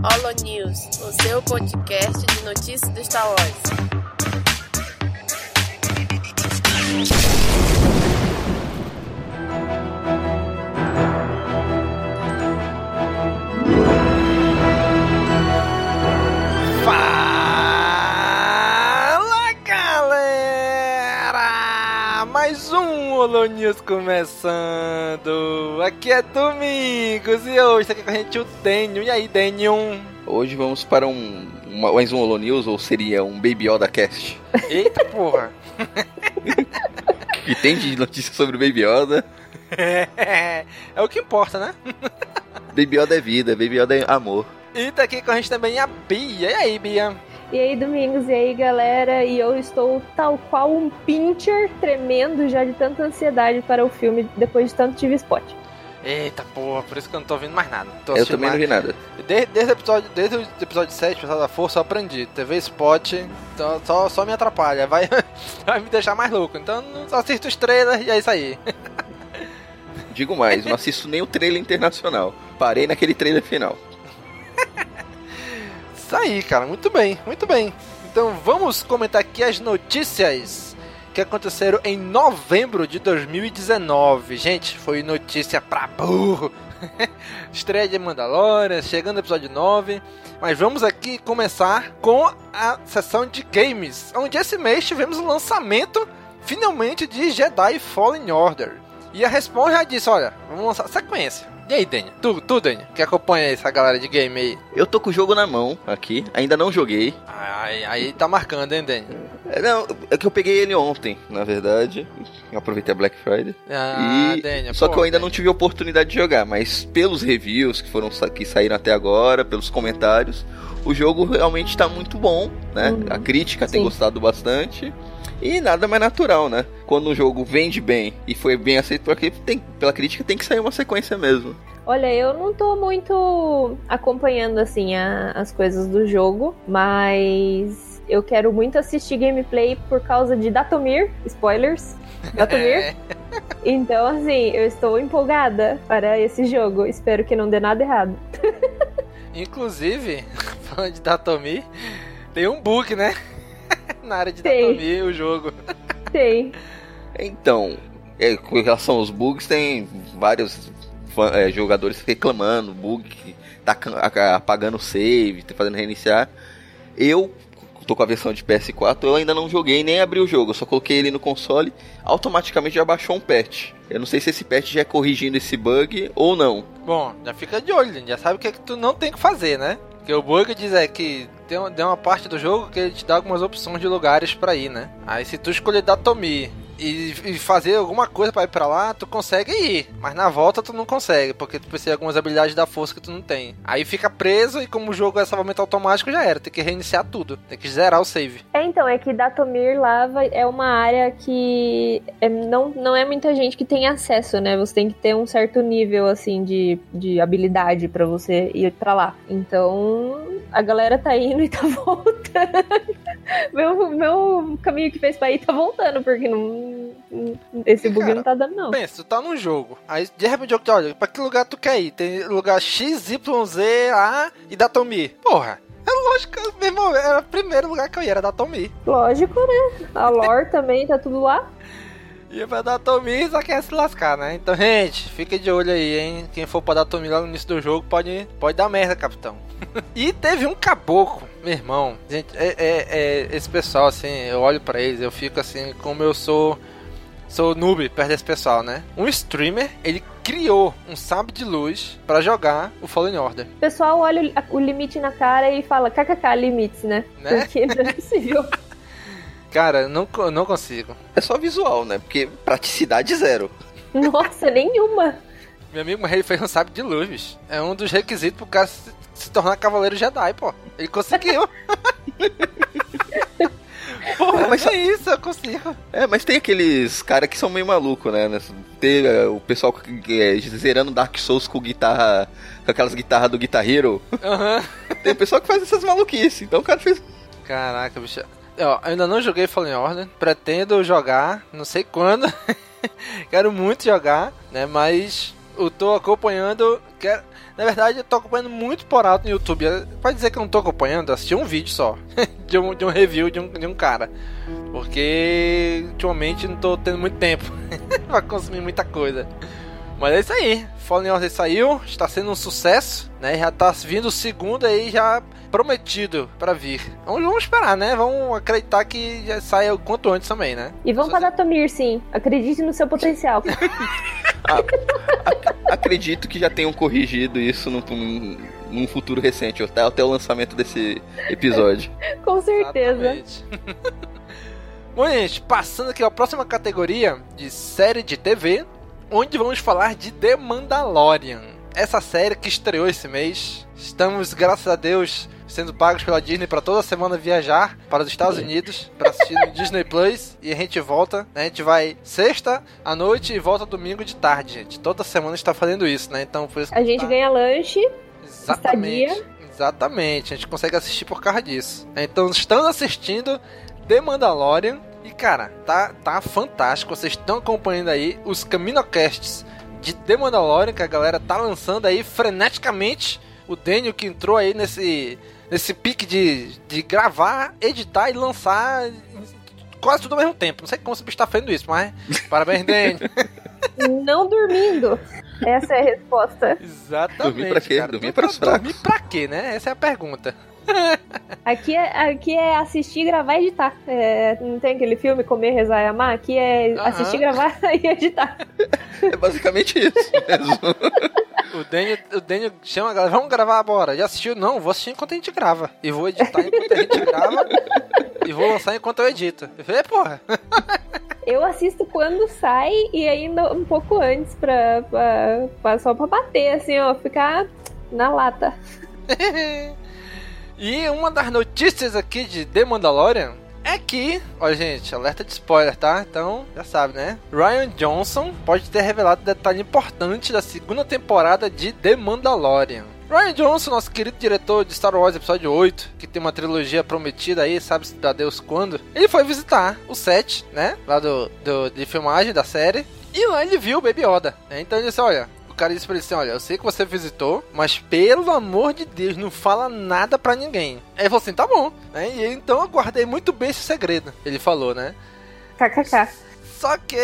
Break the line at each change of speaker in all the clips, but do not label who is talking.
Holo News, o seu podcast de notícias do Star Wars.
News começando! Aqui é Domingos e hoje tá aqui com a gente o Daniel. E aí, Daniel?
Hoje vamos para um uma- mais um Holo News, ou seria um Baby Yoda Cast.
Eita porra!
Que tem de notícias sobre o Baby Yoda.
é o que importa, né?
Baby Yoda é vida, Baby Yoda é amor.
E tá aqui com a gente também a Bia. E aí, Bia?
E aí, Domingos, e aí, galera? E eu estou tal qual um pincher tremendo já de tanta ansiedade para o filme depois de tanto TV Spot.
Eita porra, por isso que eu não tô ouvindo mais nada. Tô
Eu também não
mais-
vi nada.
Desde, desde, o episódio, desde o episódio 7, Pessoal da Força, eu aprendi. TV Spot só, só, só me atrapalha, vai, vai me deixar mais louco. Então não- só assisto os trailers e é isso aí.
Digo mais, não assisto nem o trailer internacional. Parei naquele trailer final.
Isso aí, cara, muito bem, muito bem. Então vamos comentar aqui as notícias que aconteceram em novembro de 2019. Gente, foi notícia pra burro. Estreia de Mandalorian, chegando no episódio 9. Mas vamos aqui começar com a sessão de games, onde esse mês tivemos o lançamento, finalmente, de Jedi Fallen Order. E a Respawn disse, olha, vamos lançar sequência. E aí, Daniel? Tu, tu Daniel, que acompanha essa galera de game aí?
Eu tô com o jogo na mão aqui, ainda não joguei.
Aí, aí tá marcando, hein, Daniel?
É, não, é que eu peguei ele ontem, na verdade. Eu aproveitei a Black Friday.
Ah,
E-
Daniel.
Só
pô,
que eu ainda não
Daniel.
tive a oportunidade de jogar, mas pelos reviews que foram que saíram até agora, pelos comentários, o jogo realmente tá muito bom, né?
Uhum.
A crítica tem
Sim.
gostado bastante. E nada mais natural, né? Quando um jogo vende bem e foi bem aceito por aqui, tem, pela crítica, tem que sair uma sequência mesmo.
Olha, eu não tô muito acompanhando assim a- as coisas do jogo, mas eu quero muito assistir gameplay por causa de Datomir, spoilers. Datomir.
É,
Então, assim, eu estou empolgada para esse jogo. Espero que não dê nada errado.
inclusive, falando de Datomi, tem um bug, né? Na área de
Tem.
Datomi, o jogo.
Tem.
Então, é, com relação aos bugs, tem vários fã- é, jogadores reclamando, bug tá apagando o save, tá fazendo reiniciar. Eu tô com a versão de PS4, eu ainda não joguei nem abri o jogo, eu só coloquei ele no console, automaticamente já baixou um patch. Eu não sei se esse patch já é corrigindo esse bug ou não.
Bom, já fica de olho, já sabe o que, é que tu não tem que fazer, né? Porque o bug diz é que tem uma, parte do jogo que ele te dá algumas opções de lugares pra ir, né? Aí se tu escolher Datomi e, e fazer alguma coisa pra ir pra lá, tu consegue ir. Mas na volta tu não consegue, porque tu precisa de algumas habilidades da força que tu não tem. Aí fica preso e como o jogo é salvamento automático, já era. Tem que reiniciar tudo. Tem que zerar o save.
É, então, é que Datomir Lava é uma área que é- não, não é muita gente que tem acesso, né? Você tem que ter um certo nível, assim, de, de habilidade pra você ir pra lá. Então, a galera tá indo e tá voltando. meu, meu caminho que fez pra ir tá voltando, porque não, esse bug
Cara,
não tá dando, não.
Pensa, tu tá num jogo. Aí de repente jogo te olha, pra que lugar tu quer ir? Tem lugar X, Y, Z, A e Datomi. Porra. É lógico, meu irmão, era o primeiro lugar que eu ia, era Datomi.
Lógico, né? A lore também tá tudo lá.
Ia pra Datomi só quer se lascar, né? Então, gente, fica de olho aí, hein? Quem for pra Datomi lá no início do jogo pode, pode dar merda, capitão. e teve um caboclo, meu irmão. Gente, é, é- é- esse pessoal, assim, eu olho pra eles, eu fico assim, como eu sou. Sou noob perto desse pessoal, né? Um streamer, ele criou um sabre de luz pra jogar o Fallen Order,
O pessoal olha o- limite na cara e fala kkk limites, né?
né?
Porque não é possível.
Cara, eu não, não consigo.
É só visual, né? Porque praticidade zero.
Nossa, nenhuma.
Meu amigo, ele fez um sabre de luz, bicho. É um dos requisitos pro cara se, tornar cavaleiro Jedi, pô. Ele conseguiu. Porra,
É, mas
é isso, eu consigo.
É, mas tem aqueles caras que são meio malucos, né? Tem é, o pessoal que, é, zerando Dark Souls com guitarra, com aquelas guitarras do Guitar Hero.
Aham.
Tem o pessoal que faz essas maluquices. Então o cara fez.
Caraca, bicho. Eu ainda não joguei Fallen Order. Pretendo jogar, não sei quando. Quero muito jogar, né? Mas eu tô acompanhando Quero... Na verdade, eu tô acompanhando muito por alto no YouTube. Pode dizer que eu não tô acompanhando, eu assisti um vídeo só. de, um, de um review de um, de um cara. Porque ultimamente não tô tendo muito tempo pra consumir muita coisa. Mas é isso aí. Fallen Order saiu, está sendo um sucesso, né? Já tá vindo o segundo aí já prometido para vir. Vamos, vamos, esperar, né? Vamos acreditar que já saia o quanto antes também, né?
E vamos para Datomir, sim. Acredite no seu potencial.
ah, acredito que já tenham corrigido isso num, num futuro recente, até, até o lançamento desse episódio.
Com certeza.
Bom, gente, passando aqui a próxima categoria de série de TV, onde vamos falar de The Mandalorian. Essa série que estreou esse mês. Estamos, graças a Deus, sendo pagos pela Disney para toda semana viajar para os Estados Unidos para assistir no Disney Plus e a gente volta. Né? A gente vai sexta à noite e volta domingo de tarde, gente. Toda semana está fazendo isso, né? Então por isso
a gente
tá...
ganha lanche,
exatamente, estadia. exatamente. A gente consegue assistir por causa disso. Então estamos assistindo The Mandalorian e cara, tá tá fantástico. Vocês estão acompanhando aí os Caminocasts de The Mandalorian que a galera tá lançando aí freneticamente. O Daniel que entrou aí nesse nesse pique de, de gravar, editar e lançar quase tudo ao mesmo tempo. Não sei como você está fazendo isso, mas parabéns, Daniel.
Não dormindo. Essa é a resposta.
Exatamente.
Dormir pra quê?
Cara.
Dormir para os fracos.
Dormir pra quê, né? Essa é a pergunta.
Aqui é, aqui é assistir, gravar e editar. É, não tem aquele filme Comer, Rezar e Amar? Aqui é assistir, gravar e editar.
É basicamente isso mesmo.
o, Daniel, o Daniel chama a galera, vamos gravar agora. Já assistiu? Não, vou assistir enquanto a gente grava. E vou editar enquanto a gente grava. e vou lançar enquanto eu edito. Eu falei, porra.
Eu assisto quando sai e ainda um pouco antes pra, pra, pra só pra bater, assim, ó, ficar na lata.
E uma das notícias aqui de The Mandalorian é que, ó gente, alerta de spoiler, tá? Então, já sabe, né? Ryan Johnson pode ter revelado detalhe importante da segunda temporada de The Mandalorian. Ryan Johnson, nosso querido diretor de Star Wars Episódio 8, que tem uma trilogia prometida aí, sabe-se da Deus quando, ele foi visitar o set, né? Lá do, do, de filmagem da série. E lá ele viu o Baby Yoda. Né? Então ele disse, olha, cara disse pra ele assim: Olha, eu sei que você visitou, mas pelo amor de Deus, não fala nada pra ninguém. Aí ele falou assim: Tá bom. Né? E então eu guardei muito bem esse segredo. Ele falou, né?
KKK.
Só que.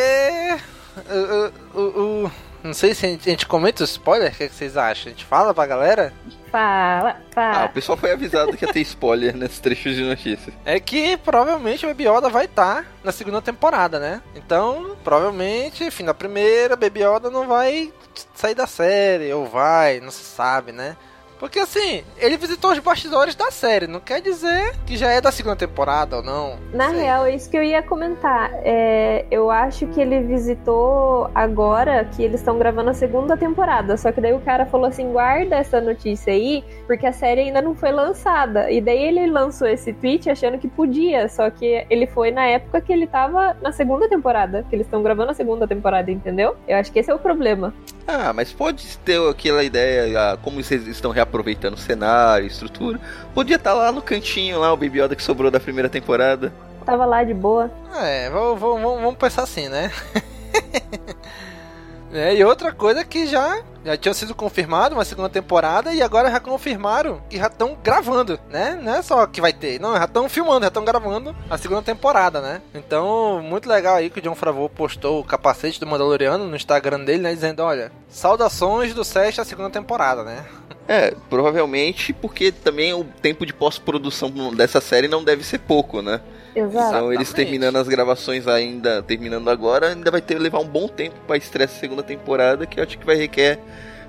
Uh, não sei se a gente, a gente comenta o spoiler, o que, é que, vocês acham? A gente fala pra galera?
Fala, fala.
Ah, o pessoal foi avisado que ia ter spoiler nesses trechos de notícias.
É que provavelmente o Baby Yoda vai estar tá na segunda temporada, né? Então, provavelmente, fim da primeira, Baby Yoda não vai sair da série, ou vai, não se sabe, né? Porque assim, ele visitou os bastidores da série, não quer dizer que já é da segunda temporada ou não.
Na Sei. real, é isso que eu ia comentar. É, eu acho que ele visitou agora que eles estão gravando a segunda temporada. Só que daí o cara falou assim: guarda essa notícia aí, porque a série ainda não foi lançada. E daí ele lançou esse tweet achando que podia. Só que ele foi na época que ele tava na segunda temporada. Que eles estão gravando a segunda temporada, entendeu? Eu acho que esse é o problema.
Ah, mas pode ter aquela ideia, ah, como vocês estão reaproveitando o cenário, estrutura. Podia estar tá lá no cantinho, lá, o Baby Yoda que sobrou da primeira temporada.
Tava lá de boa.
É, vamos, vamos, vamos pensar assim, né? É, e outra coisa que já, já tinha sido confirmado uma segunda temporada e agora já confirmaram que já estão gravando, né? Não é só que vai ter, não, já estão filmando, já estão gravando a segunda temporada, né? Então, muito legal aí que o John Favreau postou o capacete do Mandaloriano no Instagram dele, né? Dizendo, olha, saudações do SEST da segunda temporada, né?
É, provavelmente porque também o tempo de pós-produção dessa série não deve ser pouco, né?
Exato.
Então eles terminando as gravações ainda, terminando agora, ainda vai ter levar um bom tempo para estrear a segunda temporada, que eu acho que vai requer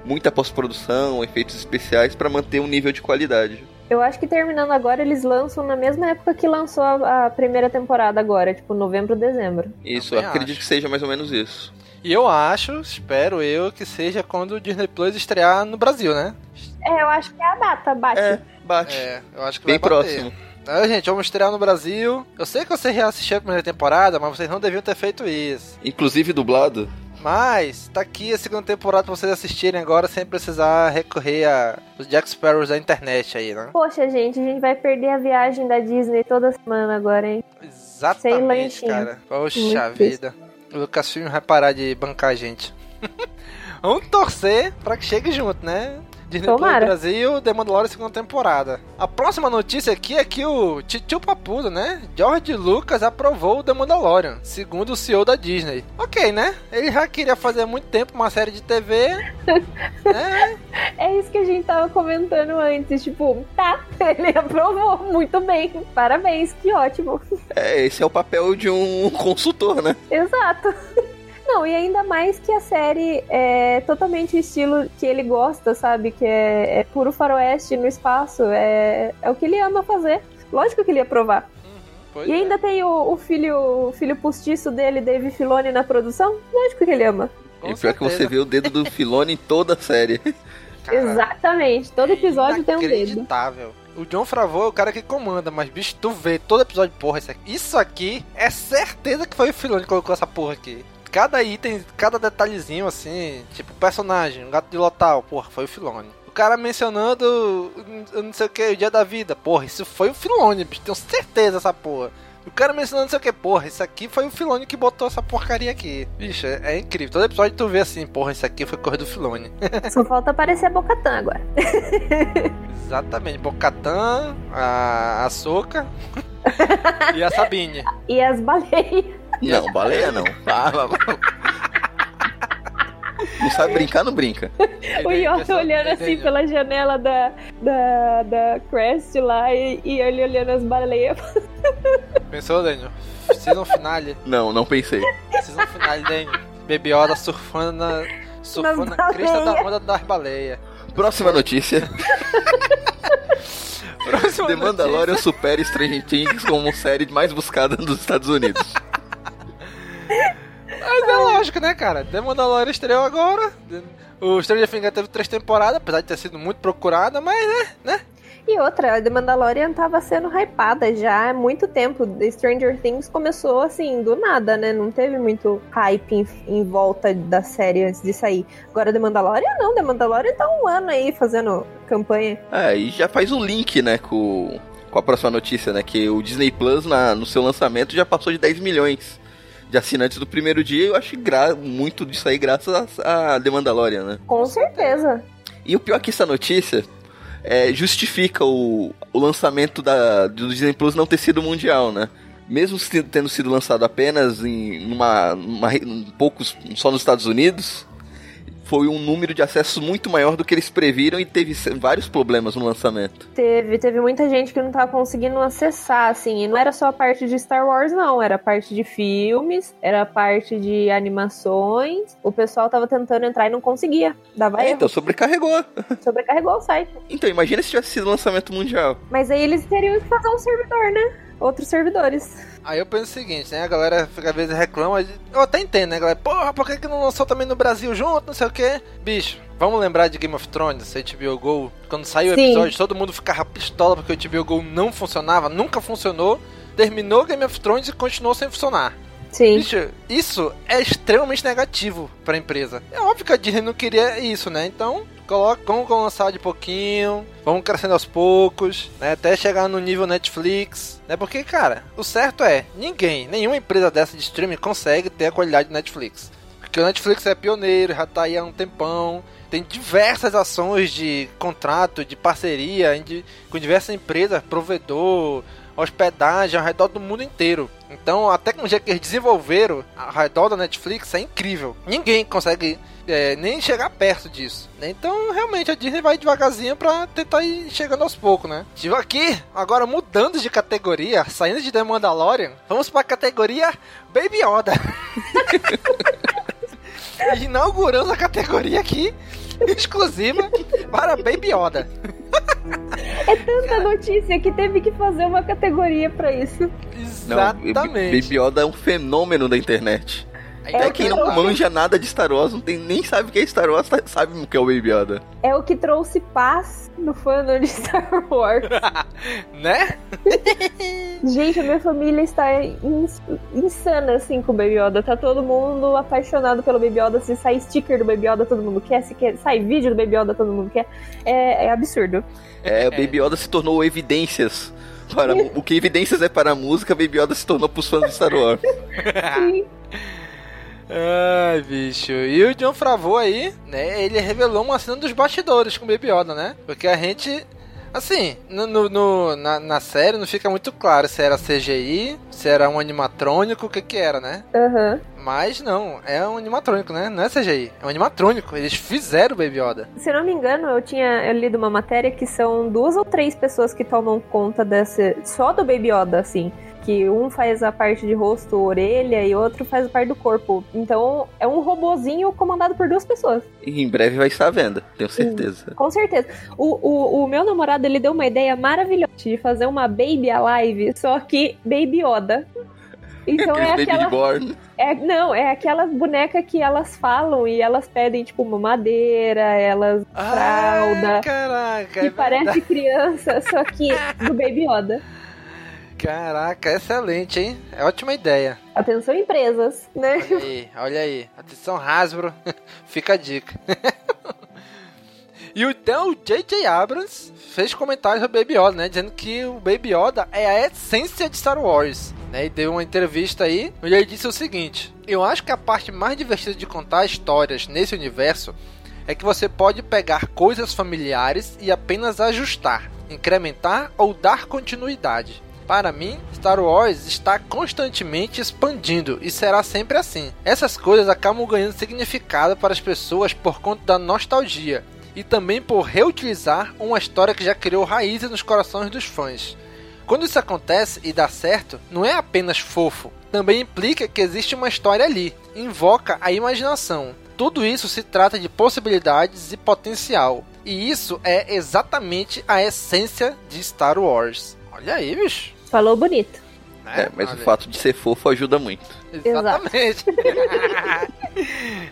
muita pós-produção, efeitos especiais para manter um nível de qualidade.
Eu acho que terminando agora, eles lançam na mesma época que lançou a, a primeira temporada agora, tipo novembro, dezembro.
Isso, acredito acho. que seja mais ou menos isso.
E eu acho, espero eu, que seja quando o Disney Plus estrear no Brasil, né?
É, eu acho que é a data, bate.
É, bate.
É, eu acho que
Bem
vai
bater.
Então, gente, vamos estrear no Brasil. Eu sei que você reassistiu a primeira temporada, mas vocês não deviam ter feito isso.
Inclusive dublado?
Mas, tá aqui a segunda temporada pra vocês assistirem agora sem precisar recorrer a os Jack Sparrows da internet aí, né?
Poxa, gente, a gente vai perder a viagem da Disney toda semana agora, hein?
Exatamente, cara. Poxa Muito vida. Difícil. O Lucasfilm vai parar de bancar a gente. Vamos torcer pra que chegue junto, né? Disney Plus
Tomara.
Brasil, The Mandalorian segunda temporada. A próxima notícia aqui é que o Titio Papudo, né? George Lucas aprovou o The Mandalorian, segundo o CEO da Disney. Ok, né? Ele já queria fazer há muito tempo uma série de TV. né?
É isso que a gente tava comentando antes. Tipo, tá, ele aprovou muito bem. Parabéns, que ótimo.
É, esse é o papel de um consultor, né?
Exato. Não, e ainda mais que a série é totalmente o estilo que ele gosta, sabe? Que é, é puro faroeste no espaço. É, é o que ele ama fazer. Lógico que ele ia provar.
Pois
E
é.
ainda tem o, o filho o filho postiço dele, Dave Filoni, na produção. Lógico que ele ama.
Com
e pior que você
certeza.
vê o dedo do Filone em toda a série.
Cara,
Exatamente. Todo episódio tem um dedo.
Inacreditável. O John Favreau é o cara que comanda, mas bicho, tu vê todo episódio, porra, isso aqui, isso aqui é certeza que foi o Filoni que colocou essa porra aqui. Cada item, cada detalhezinho assim, tipo personagem, um gato de lotal, porra, foi o Filoni. O cara mencionando, eu não sei o que, o dia da vida, porra, isso foi o bicho, tenho certeza essa porra. O cara mencionando não sei o que, porra, isso aqui foi o Filoni que botou essa porcaria aqui. Bicho, é, é incrível. Todo episódio tu vê assim, porra, isso aqui foi coisa do Filoni.
Só falta aparecer a Bocatã agora.
Exatamente, Bocatan, a, a Soca e a Sabine.
E as baleias.
Não, baleia não. Ah. Não sabe brincar, não brinca.
O Yoda olhando assim pela janela da, da, da Crest lá e, e ele olhando as baleias.
Pensou, Daniel? Season finale.
Não, não pensei.
Season finale, Daniel. Baby Yoda surfando na, surfando na crista da onda das baleias.
Próxima notícia.
Próxima
The
notícia.
Mandalorian supera Stranger Things como série mais buscada nos Estados Unidos.
Mas é lógico, né, cara? The Mandalorian estreou agora. O Stranger Things já teve três temporadas, apesar de ter sido muito procurada, mas né, né?
E outra, a The Mandalorian tava sendo hypada já há muito tempo. The Stranger Things começou assim, do nada, né? Não teve muito hype em, em volta da série antes de sair. Agora The Mandalorian não, The Mandalorian tá um ano aí fazendo campanha.
É, e já faz o link, né, com, com a próxima notícia, né? Que o Disney Plus, na, no seu lançamento, já passou de 10 milhões de assinantes do primeiro dia. Eu acho gra muito disso aí graças a, a The Mandalorian, né?
Com certeza.
E o pior é que essa notícia é, justifica o, o lançamento da, do Disney Plus não ter sido mundial, né? Mesmo tendo sido lançado apenas em uma, uma em poucos só nos Estados Unidos, foi um número de acessos muito maior do que eles previram e teve vários problemas no lançamento.
Teve, teve muita gente que não tava conseguindo acessar, assim, e não era só a parte de Star Wars, não, era a parte de filmes, era a parte de animações. O pessoal tava tentando entrar e não conseguia. Dava
É,
erro,
então sobrecarregou.
sobrecarregou o site.
Então imagina se tivesse sido lançamento mundial.
Mas aí eles teriam que fazer um servidor, né? Outros servidores.
Aí eu penso o seguinte, né? A galera fica, às vezes reclama. Eu até entendo, né, galera? Porra, por que, que não lançou também no Brasil junto? Não sei o quê. Bicho, vamos lembrar de Game of Thrones, HBO Go. Quando saiu o episódio, todo mundo ficava pistola porque o HBO Go não funcionava, nunca funcionou. Terminou Game of Thrones e continuou sem funcionar.
Sim.
Bicho, isso é extremamente negativo pra empresa. É óbvio que a Disney não queria isso, né? Então, coloca, vamos lançar de pouquinho, vamos crescendo aos poucos, né? Até chegar no nível Netflix, né? Porque, cara, o certo é, ninguém, nenhuma empresa dessa de streaming consegue ter a qualidade do Netflix. Porque o Netflix é pioneiro, já tá aí há um tempão, tem diversas ações de contrato, de parceria de- com diversas empresas, provedor, hospedagem ao redor do mundo inteiro. Então a tecnologia que eles desenvolveram ao redor da Netflix é incrível. Ninguém consegue é, nem chegar perto disso. né? Então realmente a Disney vai devagarzinho pra tentar ir chegando aos poucos, né? Estive aqui, agora mudando de categoria, saindo de The Mandalorian, vamos pra categoria Baby Yoda. Inaugurando a categoria aqui, exclusiva para Baby Yoda.
É tanta notícia que teve que fazer uma categoria pra isso.
Não,
Exatamente.
Baby Yoda é um fenômeno da internet. Até
É
quem
que
não manja nada de Star Wars, não tem, nem sabe o que é Star Wars, tá- sabe o que é o Baby Yoda.
É o que trouxe paz no fandom de Star Wars.
Né?
Gente, a minha família está ins- insana assim com o Baby Yoda. Tá todo mundo apaixonado pelo Baby Yoda. Se sai sticker do Baby Yoda, todo mundo quer. Se quer, sai vídeo do Baby Yoda, todo mundo quer. É, é absurdo.
É, o Baby Yoda se tornou evidências. Para, o que evidências é para a música, Baby Yoda se tornou para os fãs de Star Wars.
Sim.
Ai, bicho. E o John Favreau aí, né? Ele revelou uma cena dos bastidores com o Baby Yoda, né? Porque a gente Assim, no, no, no na, na, série não fica muito claro se era CGI, se era um animatrônico, o que que era, né?
Aham. Uhum.
Mas não, é um animatrônico, né? Não é CGI, é um animatrônico. Eles fizeram o Baby Yoda.
Se não me engano, eu tinha lido uma matéria que são duas ou três pessoas que tomam conta desse. só do Baby Yoda, assim que um faz a parte de rosto, orelha e outro faz a parte do corpo. Então é um robozinho comandado por duas pessoas.
E em breve vai estar à venda, tenho certeza.
com certeza. O, o, o meu namorado ele deu uma ideia maravilhosa de fazer uma Baby Alive, só que Baby Yoda.
Então é aquela. Born.
É, não, é aquela boneca que elas falam e elas pedem, tipo, uma madeira, elas
ah,
fralda.
Caraca,
que é parece criança, só que do Baby Yoda.
Caraca, excelente, hein? É ótima ideia.
Atenção, empresas, né?
Olha aí, olha aí. Atenção, Hasbro. Fica a dica. e então o J.J. Abrams fez comentários sobre Baby Yoda, né? Dizendo que o Baby Yoda é a essência de Star Wars. Né, e deu uma entrevista aí, onde ele disse o seguinte: Eu acho que a parte mais divertida de contar histórias nesse universo é que você pode pegar coisas familiares e apenas ajustar, incrementar ou dar continuidade. Para mim, Star Wars está constantemente expandindo e será sempre assim. Essas coisas acabam ganhando significado para as pessoas por conta da nostalgia e também por reutilizar uma história que já criou raízes nos corações dos fãs. Quando isso acontece e dá certo, não é apenas fofo, também implica que existe uma história ali, invoca a imaginação. Tudo isso se trata de possibilidades e potencial, e isso é exatamente a essência de Star Wars. Olha aí, bicho.
Falou bonito.
É, é mas o fato de ser fofo ajuda muito.
Exatamente.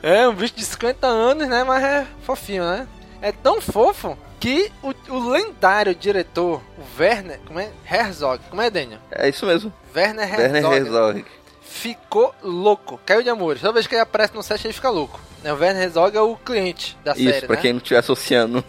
é, um bicho de 50 anos, né? Mas é fofinho, né? É tão fofo que o, o lendário diretor, o Werner, como é? Herzog, como é, Daniel?
É isso mesmo.
Werner Herzog. Werner Herzog. Ficou louco, caiu de amor. Toda vez que ele aparece no set, ele fica louco. Né, o Werner Herzog é o cliente da
isso,
série.
Isso, pra
né?
quem não estiver associando.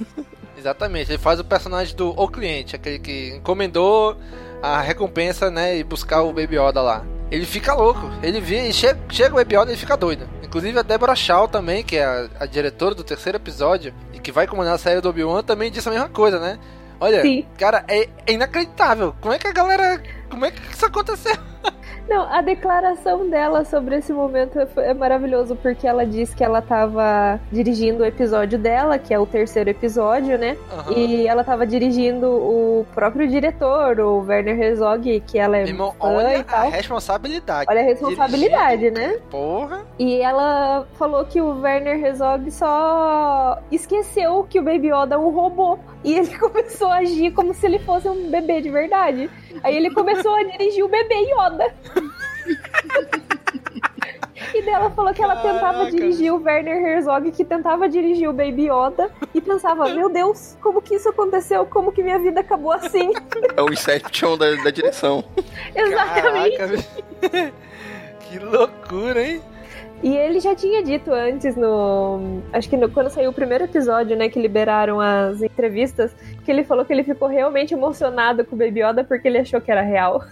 Exatamente, ele faz o personagem do O Cliente, aquele que encomendou a recompensa, né, e buscar o Baby Yoda lá. Ele fica louco, ele vê, chega, chega o Baby Yoda e ele fica doido. Inclusive a Deborah Shaw também, que é a, a diretora do terceiro episódio e que vai comandar a série do Obi-Wan, também disse a mesma coisa, né? Olha, Sim. cara, é, é inacreditável. Como é que a galera. Como é que isso aconteceu?
Não, a declaração dela sobre esse momento é maravilhoso, porque ela diz que ela tava dirigindo o episódio dela, que é o terceiro episódio, né? Uhum. E ela tava dirigindo o próprio diretor, o Werner Herzog, que ela é
Irmão, olha e tal. a responsabilidade.
Olha a responsabilidade, né?
Porra.
E ela falou que o Werner Herzog só esqueceu que o Baby Yoda é um robô. E ele começou a agir como se ele fosse um bebê de verdade. Aí ele começou a dirigir o bebê Yoda. E dela falou que ela Caraca. tentava dirigir o Werner Herzog, que tentava dirigir o Baby Yoda, e pensava, meu Deus, como que isso aconteceu? Como que minha vida acabou assim?
É o Inception da, da direção.
Exatamente.
Caraca, que loucura, hein?
E ele já tinha dito antes no. Acho que no, quando saiu o primeiro episódio, né? Que liberaram as entrevistas, que ele falou que ele ficou realmente emocionado com o Baby Yoda porque ele achou que era real.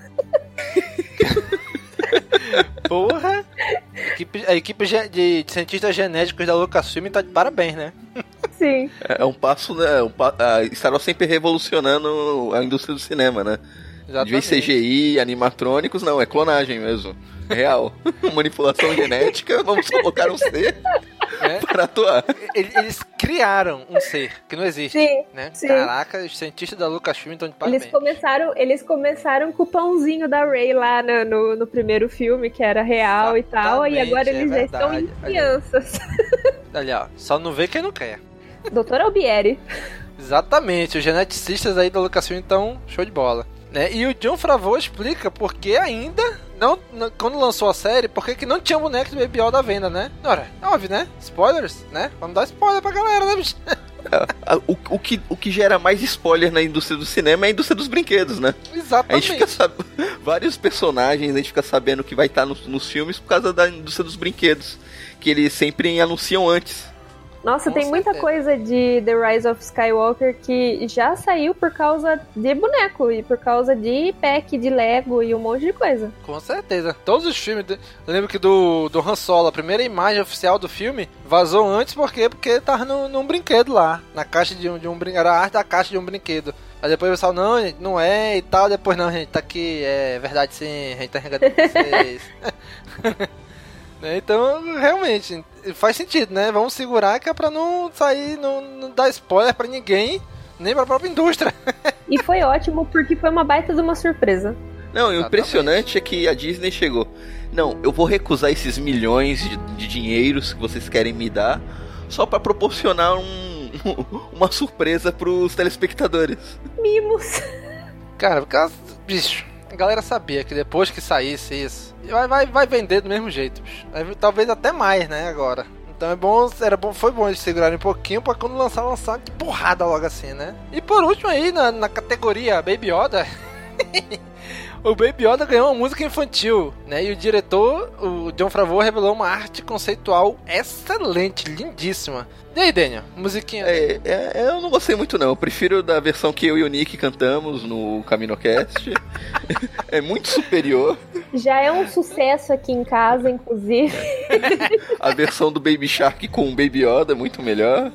Porra! A equipe, a equipe de, de cientistas genéticos da Lucasfilm tá de parabéns, né?
Sim.
É, é um passo, né? Um, a Star Wars sempre revolucionando a indústria do cinema, né? Exatamente. De CGI, animatrônicos, não, é clonagem mesmo. Real. Manipulação genética, vamos colocar um ser é? para atuar.
Eles criaram um ser que não existe. Sim, né? Sim. Caraca, os cientistas da Lucasfilm estão de parabéns.
Eles começaram, eles começaram com o pãozinho da Ray lá no, no, no primeiro filme, que era real Exatamente, e tal, e agora eles é já estão em crianças.
Ali, ó, só não vê quem não quer.
Doutor Albieri.
Exatamente, os geneticistas aí da Lucasfilm estão show de bola. Né? E o John Favreau explica porque ainda não, não, quando lançou a série, por que não tinha boneco do Baby Yoda à venda, né? Ora, é óbvio, né? Spoilers, né? Vamos dar spoiler pra galera, né, bicho?
É, o, o, que, o que gera mais spoiler na indústria do cinema é a indústria dos brinquedos, né?
Exatamente.
A gente fica vários personagens, a gente fica sabendo que vai estar nos, nos filmes por causa da indústria dos brinquedos, que eles sempre anunciam antes.
Nossa,
Com
tem muita
certeza.
coisa de The Rise of Skywalker que já saiu por causa de boneco e por causa de pack de Lego e um monte de coisa.
Com certeza. Todos os filmes. Eu lembro que do, do Han Solo, a primeira imagem oficial do filme vazou antes, por quê? Porque tava no, num brinquedo lá. Na caixa de um, de um brinquedo. Era a arte da caixa de um brinquedo. Aí depois o pessoal, não, gente, não é e tal. Depois, não, gente, tá aqui, é verdade sim, a gente tá enganando vocês. Né, Então, realmente, faz sentido, né? Vamos segurar que é pra não sair, não, não dar spoiler pra ninguém, nem pra própria indústria.
E foi ótimo porque foi uma baita de uma surpresa.
Não, o impressionante é que a Disney chegou. Não, eu vou recusar esses milhões de, de dinheiros que vocês querem me dar só pra proporcionar um, uma surpresa pros telespectadores.
Mimos.
Cara, porque, bicho, a galera sabia que depois que saísse isso, vai, vai, vai vender do mesmo jeito, Talvez até mais, né, agora. Então é bom, era bom, foi bom eles segurarem um pouquinho pra quando lançar, lançar de porrada logo assim, né? E por último aí, na, na categoria Baby Yoda, o Baby Yoda ganhou uma música infantil, né? E o diretor, o John Favreau, revelou uma arte conceitual excelente, lindíssima. E aí, Daniel, musiquinha?
É, é, eu não gostei muito não, eu prefiro da versão que eu e o Nick cantamos no CaminoCast. é muito superior.
Já é um sucesso aqui em casa, inclusive.
A versão do Baby Shark com o Baby Yoda é muito melhor.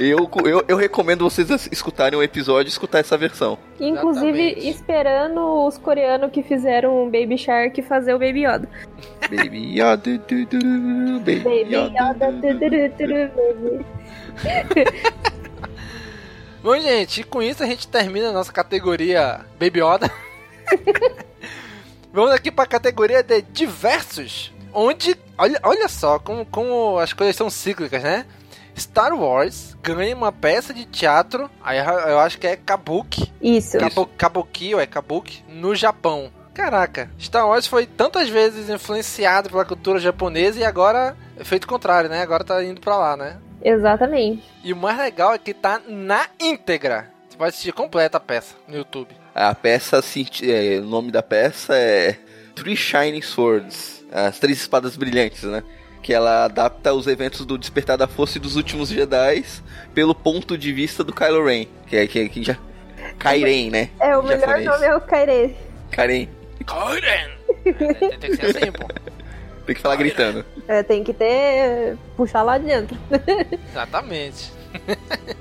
Eu, eu, eu recomendo vocês escutarem um episódio e escutar essa versão.
Inclusive,
Exatamente.
esperando os coreanos que fizeram o Baby Shark fazer o Baby Yoda.
Baby Yoda, du, du, du, Baby,
Baby
Yoda.
Baby.
Bom, gente, e com isso a gente termina a nossa categoria Baby Yoda. Vamos aqui para a categoria de diversos, onde, olha, olha só como, como as coisas são cíclicas, né? Star Wars ganha uma peça de teatro, aí eu acho que é Kabuki,
Isso.
Kabo, Kabuki ou é Kabuki, no Japão. Caraca, Star Wars foi tantas vezes influenciado pela cultura japonesa e agora é feito o contrário, né? Agora tá indo pra lá, né?
Exatamente.
E o mais legal é que tá na íntegra. Você pode assistir completa a peça no YouTube.
A peça, assim, é, o nome da peça é Three Shining Swords, as três espadas brilhantes, né? Que ela adapta os eventos do Despertar da Força e dos Últimos Jedi pelo ponto de vista do Kylo Ren, que é que, que já Kairen, né?
É, o melhor
japonês.
nome é o Kaire.
Karen.
Kairen! tem, tem que ser assim, pô.
Tem que falar gritando.
É, tem que ter. puxar lá dentro.
Exatamente.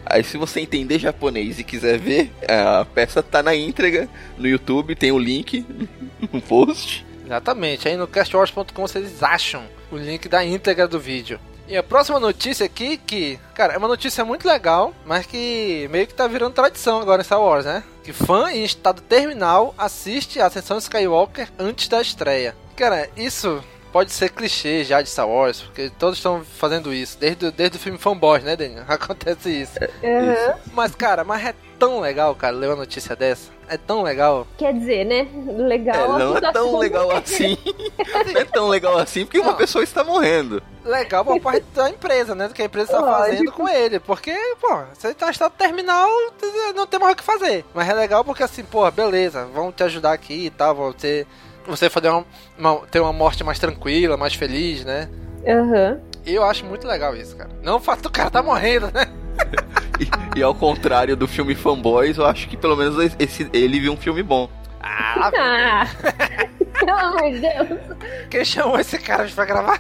Aí se você entender japonês e quiser ver, a peça tá na íntegra no YouTube, tem o link no post.
Exatamente. Aí no castwars.com vocês acham o link da íntegra do vídeo. E a próxima notícia aqui, que, cara, é uma notícia muito legal, mas que meio que tá virando tradição agora em Star Wars, né? Que fã em estado terminal assiste a Ascensão Skywalker antes da estreia. Cara, isso pode ser clichê já de Star Wars, porque todos estão fazendo isso, desde, o- desde o filme Fanboys, né, Daniel? Acontece isso.
Aham.
Mas, cara, mas é tão legal, cara, ler uma notícia dessa. É tão legal.
Quer dizer, né? Legal.
É, não é
assunto.
tão legal assim. Não é tão legal assim porque uma
Não.
pessoa está morrendo.
legal por parte da empresa, né? Do que a empresa tá
Lógico.
fazendo com ele. Porque, pô, você tá em estado terminal, não tem mais o que fazer. Mas é legal porque assim, pô, beleza, vamos te ajudar aqui e tal, vão ter. Você fazer uma, uma- ter uma morte mais tranquila, mais feliz, né?
Aham.
E eu acho muito legal isso, cara. Não o fato do cara tá morrendo, né?
E, e ao contrário do filme Fanboys, eu acho que pelo menos esse, ele viu um filme bom.
Ah,
Ah! Pelo amor de Deus.
quem chamou esse cara pra gravar?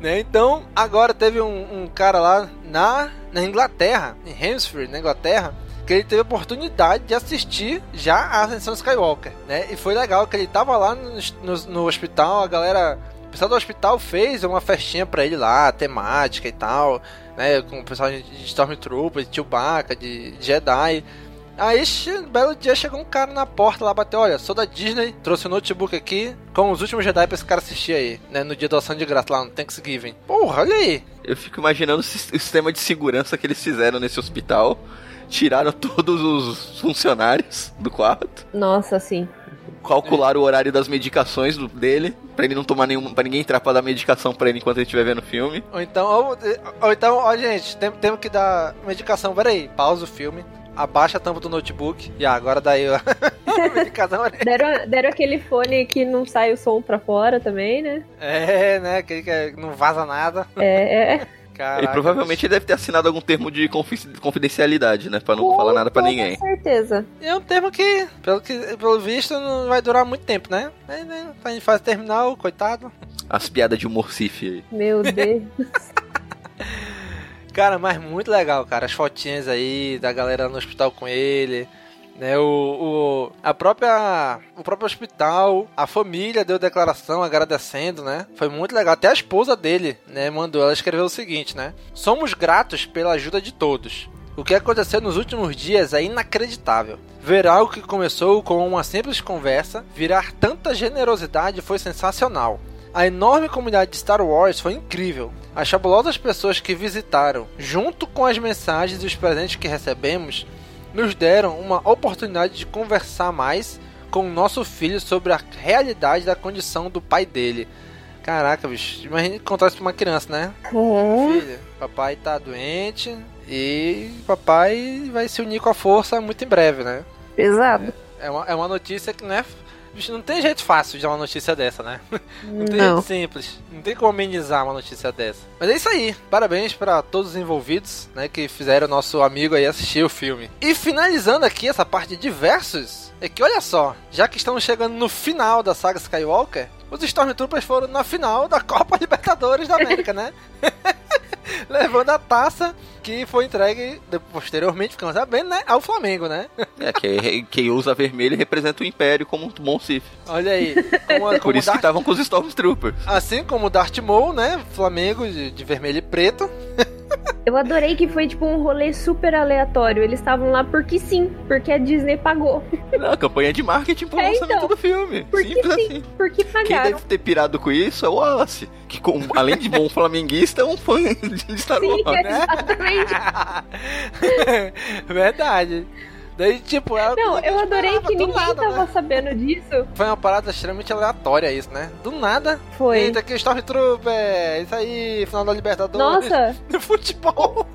né? Então, agora teve um, um cara lá na, na Inglaterra, em Hampshire, na Inglaterra, que ele teve a oportunidade de assistir já a Ascensão Skywalker, né? E foi legal que ele tava lá no, no, no hospital, a galera, o pessoal do hospital fez uma festinha pra ele lá, temática e tal, né? Com o pessoal de Stormtrooper, de Chewbacca, de Jedi. Aí, um belo dia, chegou um cara na porta lá, bateu, olha, sou da Disney, trouxe o notebook aqui com os últimos Jedi pra esse cara assistir aí, né, no dia da ação de graça lá no Thanksgiving. Porra, olha aí.
Eu fico imaginando o sistema de segurança que eles fizeram nesse hospital. Tiraram todos os funcionários do quarto.
Nossa, sim.
Calcularam o horário das medicações do- dele. Pra ele não tomar nenhuma. Pra ninguém entrar pra dar medicação pra ele enquanto ele estiver vendo o filme.
Ou então, ou, ou então, ó, gente, tem- temos que dar medicação, peraí, pausa o filme, abaixa a tampa do notebook, e ah, agora daí, ó.
Deram, deram aquele fone que não sai o som pra fora também, né?
É, né? Aquele que não vaza nada.
É, é.
Caraca,
e provavelmente ele deve ter assinado algum termo de confi- confidencialidade, né? Pra não
Com
falar nada pra ninguém.
certeza.
É um termo que, pelo, que, pelo visto, não vai durar muito tempo, né? Aí, né? Tá em fase terminal, coitado.
As piadas de humor aí.
Meu Deus.
Cara, mas muito legal, cara. As fotinhas aí da galera no hospital com ele. Né, o, o, a própria, o próprio hospital, a família deu declaração agradecendo, né? Foi muito legal. Até a esposa dele, né, mandou. Ela escreveu o seguinte, né? Somos gratos pela ajuda de todos. O que aconteceu nos últimos dias é inacreditável. Ver algo que começou com uma simples conversa virar tanta generosidade foi sensacional. A enorme comunidade de Star Wars foi incrível. As fabulosas pessoas que visitaram, junto com as mensagens e os presentes que recebemos, nos deram uma oportunidade de conversar mais com o nosso filho sobre a realidade da condição do pai dele. Caraca, bicho, imagina contar isso pra uma criança, né?
É.
Filha, papai tá doente e papai vai se unir com a força muito em breve, né?
Pesado.
É uma, é uma notícia que não é. Bicho, não tem jeito fácil de dar uma notícia dessa, né? Não tem
Não.
jeito simples. Não tem como amenizar uma notícia dessa. Mas é isso aí. Parabéns para todos os envolvidos, né? Que fizeram o nosso amigo aí assistir o filme. E finalizando aqui essa parte de versos, é que olha só, já que estamos chegando no final da saga Skywalker, os Stormtroopers foram na final da Copa Libertadores da América, né? Levando a taça que foi entregue de- posteriormente, ficamos sabendo, né? Ao Flamengo, né?
É, que, quem usa vermelho representa o Império como um bom Sith.
Olha aí. Como,
Por
como
isso que
Darth-
estavam com os Stormtroopers.
Assim como o Darth Maul, né? Flamengo de, de vermelho e preto.
Eu adorei que foi tipo um rolê super aleatório. Eles estavam lá porque sim, porque a Disney pagou.
Não, campanha de marketing pro
É,
lançamento
então.
do filme.
Porque
Simples
sim,
assim.
porque
Quem
pagaram.
deve ter pirado com isso é o Wallace, que com- além de bom flamenguista, é um fã de Star
Sim,
Wars.
né?
exatamente.
Verdade. Daí, tipo, ela
Não, eu adorei que ninguém
nada,
tava
né?
sabendo disso.
Foi uma parada extremamente aleatória isso, né? Do nada.
Foi.
Eita, aqui Stormtrooper, isso aí, final da Libertadores.
Nossa,
Do futebol.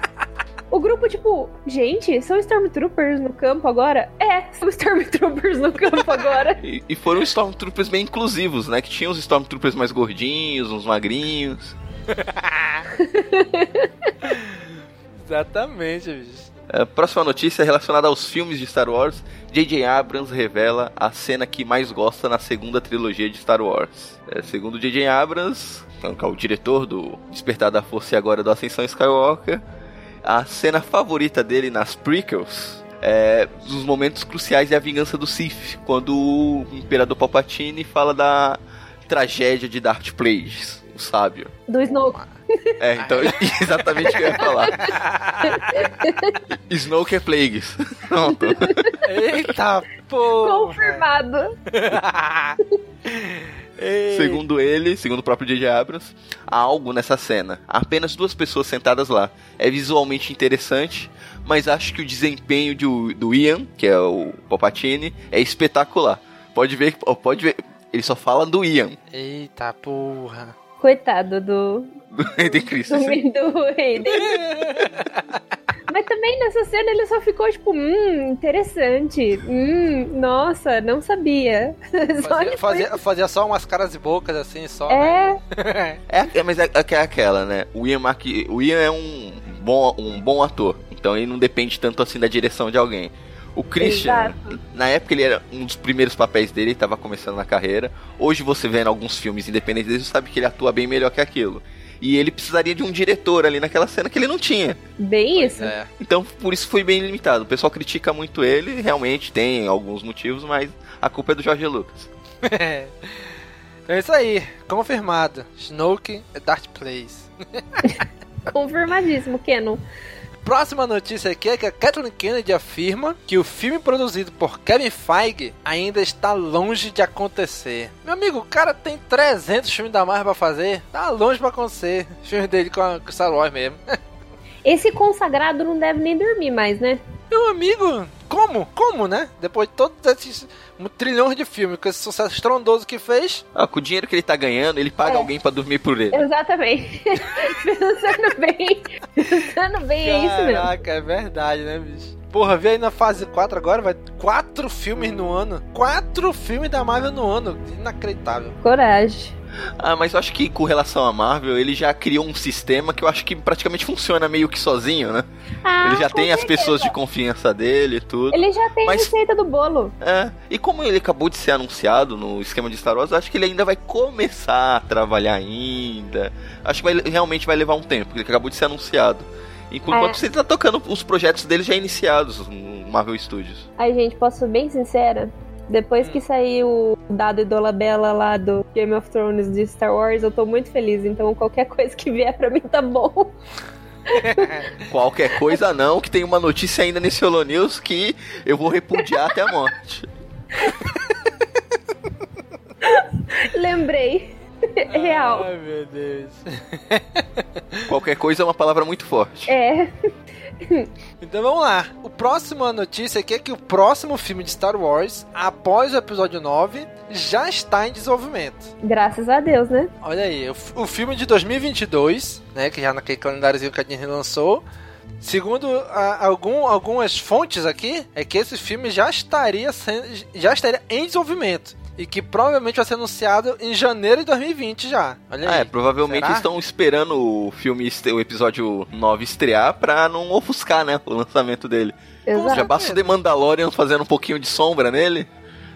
o grupo, tipo, gente, são Stormtroopers no campo agora? É, são Stormtroopers no campo agora.
E, e foram Stormtroopers bem inclusivos, né? Que tinham os Stormtroopers mais gordinhos, uns magrinhos.
Exatamente, bicho.
A próxima notícia é relacionada aos filmes de Star Wars. J.J. Abrams revela a cena que mais gosta na segunda trilogia de Star Wars. É, segundo J.J. Abrams, é o diretor do Despertar da Força e agora do Ascensão Skywalker, a cena favorita dele nas prequels é dos momentos cruciais da vingança do Sith, quando o Imperador Palpatine fala da tragédia de Darth Plagueis, o sábio.
Do Snoke.
É, então, exatamente o que eu ia falar. Snoke é Plagueis. Pronto.
Eita, pô.
Confirmado.
Segundo ele, segundo o próprio J.J. Abrams, há algo nessa cena. Há apenas duas pessoas sentadas lá. É visualmente interessante, mas acho que o desempenho de- do Ian, que é o Palpatine, é espetacular. Pode ver, pode ver. Ele só fala do Ian,
Eita porra.
Coitado do,
do Hayden
do,
Christensen.
do Hayden. Mas também nessa cena ele só ficou tipo, hum, interessante. Hum, nossa, não sabia. Só
Fazia, fazia, fazia só umas caras e bocas assim, só. né?
É,
É, é, mas é, é, é aquela, né? O Ian, Mac, o Ian é um bom, um bom ator, então ele não depende tanto assim da direção de alguém. O Christian, na época ele era um dos primeiros papéis dele, estava começando na carreira. Hoje você vê em alguns filmes independentes dele, você sabe que ele atua bem melhor que aquilo. E ele precisaria de um diretor ali naquela cena que ele não tinha.
bem isso.
É.
Então por isso foi bem limitado. O pessoal critica muito ele, realmente tem alguns motivos, mas a culpa é do Jorge Lucas.
Então é isso aí, confirmado. Snoke é Darth Plays.
Confirmadíssimo, Kenon.
Próxima notícia aqui é que a Kathleen Kennedy afirma que o filme produzido por Kevin Feige ainda está longe de acontecer. Meu amigo, o cara tem 300 filmes da Marvel pra fazer, tá longe pra acontecer. Filme dele com, a, com Star Wars mesmo.
Esse consagrado não deve nem dormir mais, né?
Meu amigo, como? Como, né? Depois de todos esses trilhões de filmes, com esse sucesso estrondoso que fez,
Ah, com o dinheiro que ele tá ganhando, ele paga
É.
alguém pra dormir por ele.
Exatamente. pensando bem. Pensando bem, é isso mesmo.
Caraca, é verdade, né, bicho? Porra, vê aí na fase 4 agora, vai quatro filmes no ano. Quatro filmes da Marvel no ano. Inacreditável.
Coragem.
Ah, mas eu acho que com relação à Marvel, ele já criou um sistema que eu acho que praticamente funciona meio que sozinho, né?
Ah,
ele já tem as
certeza.
pessoas de confiança dele e tudo.
Ele já tem
Mas-
a receita do bolo.
É, e como ele acabou de ser anunciado no esquema de Star Wars, eu acho que ele ainda vai começar a trabalhar ainda. Acho que vai- realmente vai levar um tempo, porque ele acabou de ser anunciado. Enquanto
É.
você tá tocando os projetos dele já iniciados no Marvel Studios.
Ai, gente, posso ser bem sincera? Depois que saiu o dado Idolabella lá do Game of Thrones de Star Wars, eu tô muito feliz. Então qualquer coisa que vier pra mim tá bom.
Qualquer coisa não, que tem uma notícia ainda nesse Holo News que eu vou repudiar até a morte.
Lembrei. Real.
Ai, meu Deus.
Qualquer coisa é uma palavra muito forte.
É.
Então vamos lá. O próximo notícia aqui é que o próximo filme de Star Wars, após o episódio 9, já está em desenvolvimento.
Graças a Deus, né?
Olha aí, o, o filme de 2022, né, que já naquele calendáriozinho que a Disney lançou, segundo a- algum, algumas fontes aqui, é que esse filme já estaria sendo, já estaria em desenvolvimento e que provavelmente vai ser anunciado em janeiro de 2020 já. Olha
Ah,
aí.
é, provavelmente
Será?
estão esperando o filme, este- o episódio 9 estrear pra não ofuscar, né, o lançamento dele.
Exato.
Já basta o The Mandalorian fazendo um pouquinho de sombra nele,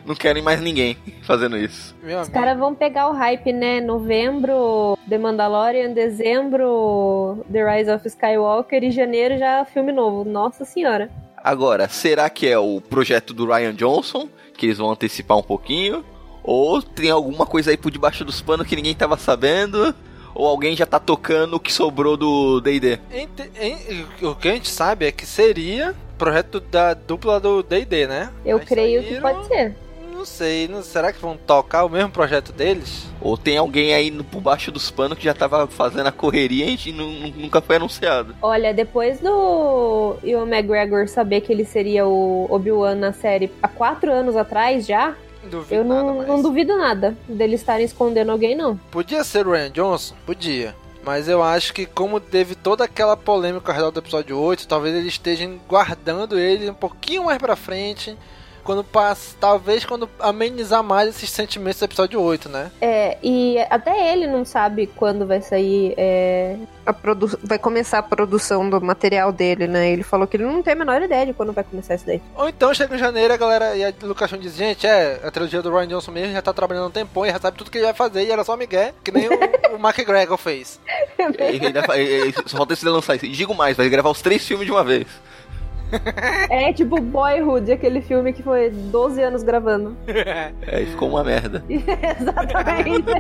não querem mais ninguém fazendo isso.
Meu
Os caras vão pegar o hype, né? Novembro, The Mandalorian, dezembro, The Rise of Skywalker e janeiro já filme novo. Nossa senhora.
Agora, será que é o projeto do Ryan Johnson, que eles vão antecipar um pouquinho? Ou tem alguma coisa aí por debaixo dos panos que ninguém tava sabendo? Ou alguém já tá tocando o que sobrou do D&D?
O que a gente sabe é que seria projeto da dupla do D&D, né?
Eu
Mas
creio que
saíram-
pode ser.
Não sei, não, será que vão tocar o mesmo projeto deles?
Ou tem alguém aí no- por baixo dos panos que já tava fazendo a correria e nu- nu- nunca foi anunciado?
Olha, depois do Ewan McGregor saber que ele seria o Obi-Wan na série há quatro anos atrás já,
Duvido
eu
nada
não,
mais.
não duvido nada deles estarem escondendo alguém, não.
Podia ser o Ryan Johnson? Podia. Mas eu acho que como teve toda aquela polêmica ao redor do episódio 8, talvez eles estejam guardando ele um pouquinho mais pra frente. Quando passa, talvez quando amenizar mais esses sentimentos do episódio 8, né?
É, e até ele não sabe quando vai sair. é, a produ vai começar a produção do material dele, né? Ele falou que ele não tem a menor ideia de quando vai começar isso daí.
Ou então chega em janeiro a galera e a Lucas diz, gente, é, a trilogia do Ryan Johnson mesmo já tá trabalhando há um tempão e já sabe tudo que ele vai fazer e era só Miguel, que nem o, o Mark Gregor fez.
Ele ainda fa- ele- ele- só falta esse lançar isso. E digo mais, vai gravar os três filmes de uma vez.
É tipo Boyhood, aquele filme que foi 12 anos gravando.
É, e ficou uma merda.
Exatamente.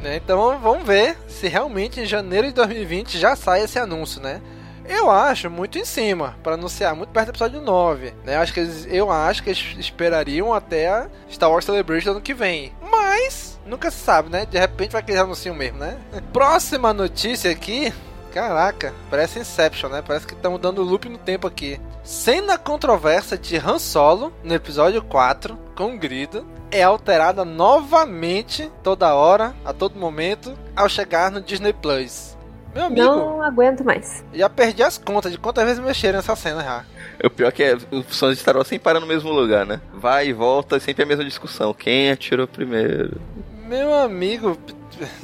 Né, Então vamos ver se realmente em janeiro de 2020 já sai esse anúncio, né? Eu acho muito em cima para anunciar muito perto do episódio 9, né? Acho que eles, eu acho que eles esperariam até a Star Wars Celebration do ano que vem. Mas nunca se sabe, né? De repente vai que eles anunciam mesmo, né? Próxima notícia aqui, caraca, parece Inception, né? Parece que estamos dando loop no tempo aqui. Cena controversa de Han Solo no episódio 4 com um grito é alterada novamente toda hora, a todo momento, ao chegar no Disney Plus. Meu amigo,
Não aguento mais.
já perdi as contas de quantas vezes mexeram nessa cena já.
O pior que é, os fãs de Star Wars sempre param no mesmo lugar, né? Vai e volta, sempre a mesma discussão. Quem atirou primeiro?
Meu amigo,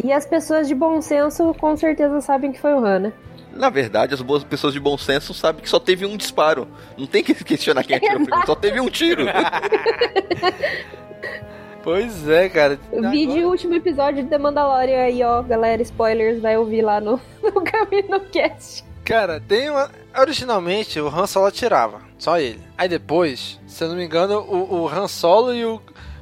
E as pessoas de bom senso com certeza sabem que foi o Han, né?
Na verdade, as boas pessoas de bom senso sabem que só teve um disparo. Não tem que questionar quem atirou primeiro, só teve um tiro.
pois é, cara.
Vídeo o último episódio de The Mandalorian aí, ó, galera, spoilers, vai ouvir lá no, no Camino Cast.
Cara, tem uma. Originalmente o Han Solo atirava, só ele. Aí depois, se eu não me engano, o, o Han Solo e o,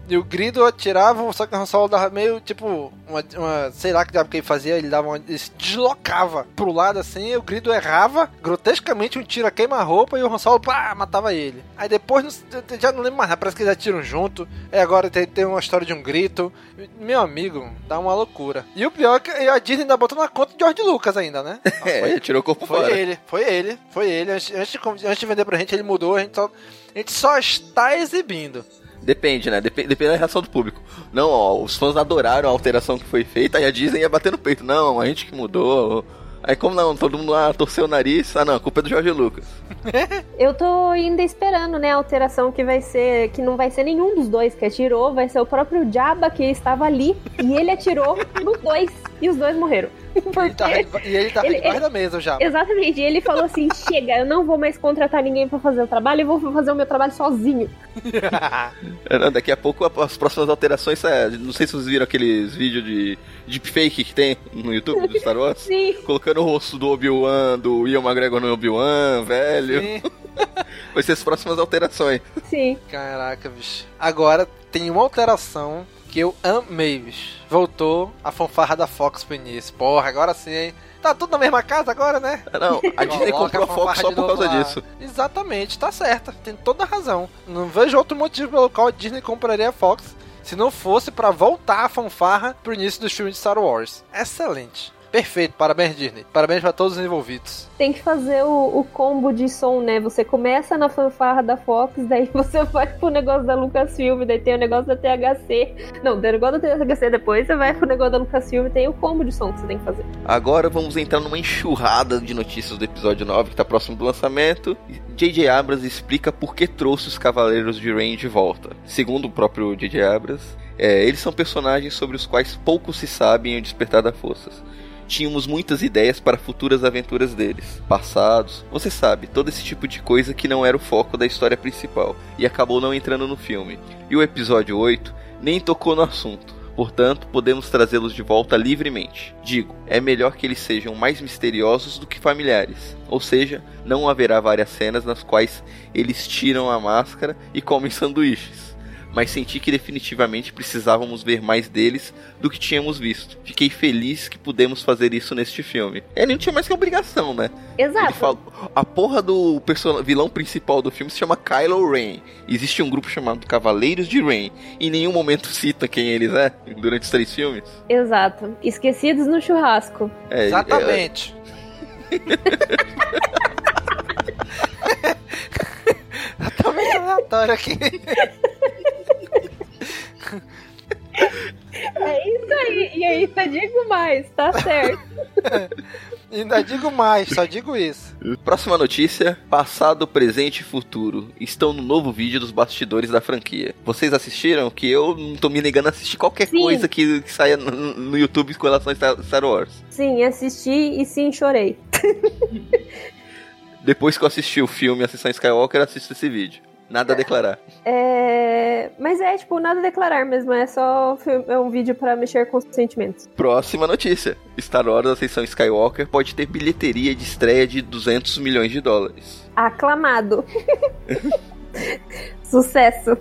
e o Grido atiravam, só que o Han Solo dava meio tipo. Uma, uma- sei lá que diabo que ele fazia, ele dava uma, ele se deslocava pro lado assim, e o Grido errava grotescamente um tiro a queima-roupa e o Han Solo pá, matava ele. Aí depois, não- já não lembro mais, nada, parece que eles atiram junto. Aí agora tem, tem uma história de um grito. Meu amigo, dá uma loucura. E o pior é que a Disney ainda botou na conta de George Lucas ainda, né?
é, ele tirou o corpo
Foi
fora.
ele, foi ele, foi ele. Antes, antes, de, antes de vender pra gente, ele mudou, a gente só, a gente só está exibindo.
Depende, né? Dep- depende da reação do público. Não, ó, os fãs adoraram a alteração que foi feita e a Disney ia bater no peito. Não, a gente que mudou. Aí como não, todo mundo lá torceu o nariz, ah não, a culpa é do Jorge Lucas.
Eu tô ainda esperando, né, a alteração que vai ser, que não vai ser nenhum dos dois que atirou, vai ser o próprio Jabba que estava ali e ele atirou nos dois e os dois morreram.
Ele tá,
Porque
e ele tá
Ele-
debaixo da mesa já.
Exatamente, e ele falou assim: chega, eu não vou mais contratar ninguém pra fazer o trabalho, eu vou fazer o meu trabalho sozinho.
É, não, Daqui a pouco as próximas alterações, é, não sei se vocês viram aqueles vídeos de deepfake que tem no YouTube do Star Wars.
Sim.
Colocando o rosto do Obi-Wan, do Ian McGregor no Obi-Wan, velho.
Sim.
Vai ser as próximas alterações.
Sim.
Caraca, bicho. Agora tem uma alteração que eu amei, bicho. Voltou a fanfarra da Fox pro início. Porra, agora sim, hein? Tá tudo na mesma casa agora, né?
Não, a Disney comprou a Fox só por causa
lá.
disso.
Exatamente, tá certa. Tem toda a razão. Não vejo outro motivo pelo qual a Disney compraria a Fox se não fosse pra voltar a fanfarra pro início dos filmes de Star Wars. Excelente. Perfeito, parabéns Disney. Parabéns pra todos os envolvidos.
Tem que fazer o, o combo de som, né? Você começa na fanfarra da Fox, daí você vai pro negócio da Lucasfilm, daí tem o negócio da THC. Não, tem o negócio da THC depois, você vai pro negócio da Lucasfilm, tem o combo de som que você tem que fazer.
Agora vamos entrar numa enxurrada de notícias do episódio 9, que tá próximo do lançamento. J.J. Abrams explica por que trouxe os Cavaleiros de Rain de volta. Segundo o próprio J.J. Abrams, é, eles são personagens sobre os quais pouco se sabe em O Despertar da Forças. Tínhamos muitas ideias para futuras aventuras deles, passados, você sabe, todo esse tipo de coisa que não era o foco da história principal e acabou não entrando no filme. E o episódio 8 nem tocou no assunto. Portanto, podemos trazê-los de volta livremente. Digo, é melhor que eles sejam mais misteriosos do que familiares. Ou seja, não haverá várias cenas nas quais eles tiram a máscara e comem sanduíches. Mas senti que definitivamente precisávamos ver mais deles do que tínhamos visto. Fiquei feliz que pudemos fazer isso neste filme. Ele não tinha mais que obrigação, né? Ele
Exato.
fala, a porra do person- vilão principal do filme se chama Kylo Ren. Existe um grupo chamado Cavaleiros de Ren. Em nenhum momento cita quem eles é durante os três filmes.
Exato. Esquecidos no churrasco.
É,
Exatamente. Totalmente aleatório aqui.
É isso aí. E ainda digo mais, tá certo.
Ainda digo mais, só digo isso.
Próxima notícia: passado, presente e futuro estão no novo vídeo dos bastidores da franquia. Vocês assistiram? Que eu não tô me negando a assistir qualquer
Sim.
coisa que, que saia no, no YouTube com relação a Star- Star Wars.
Sim, assisti e sim, chorei.
Depois que eu assisti o filme A Sessão Skywalker, assisto esse vídeo. Nada a declarar.
É... Mas é, tipo, nada a declarar mesmo. É só é um vídeo pra mexer com os sentimentos.
Próxima notícia: Star Wars Ascensão Skywalker pode ter bilheteria de estreia de 200 milhões de dólares.
Aclamado. Sucesso.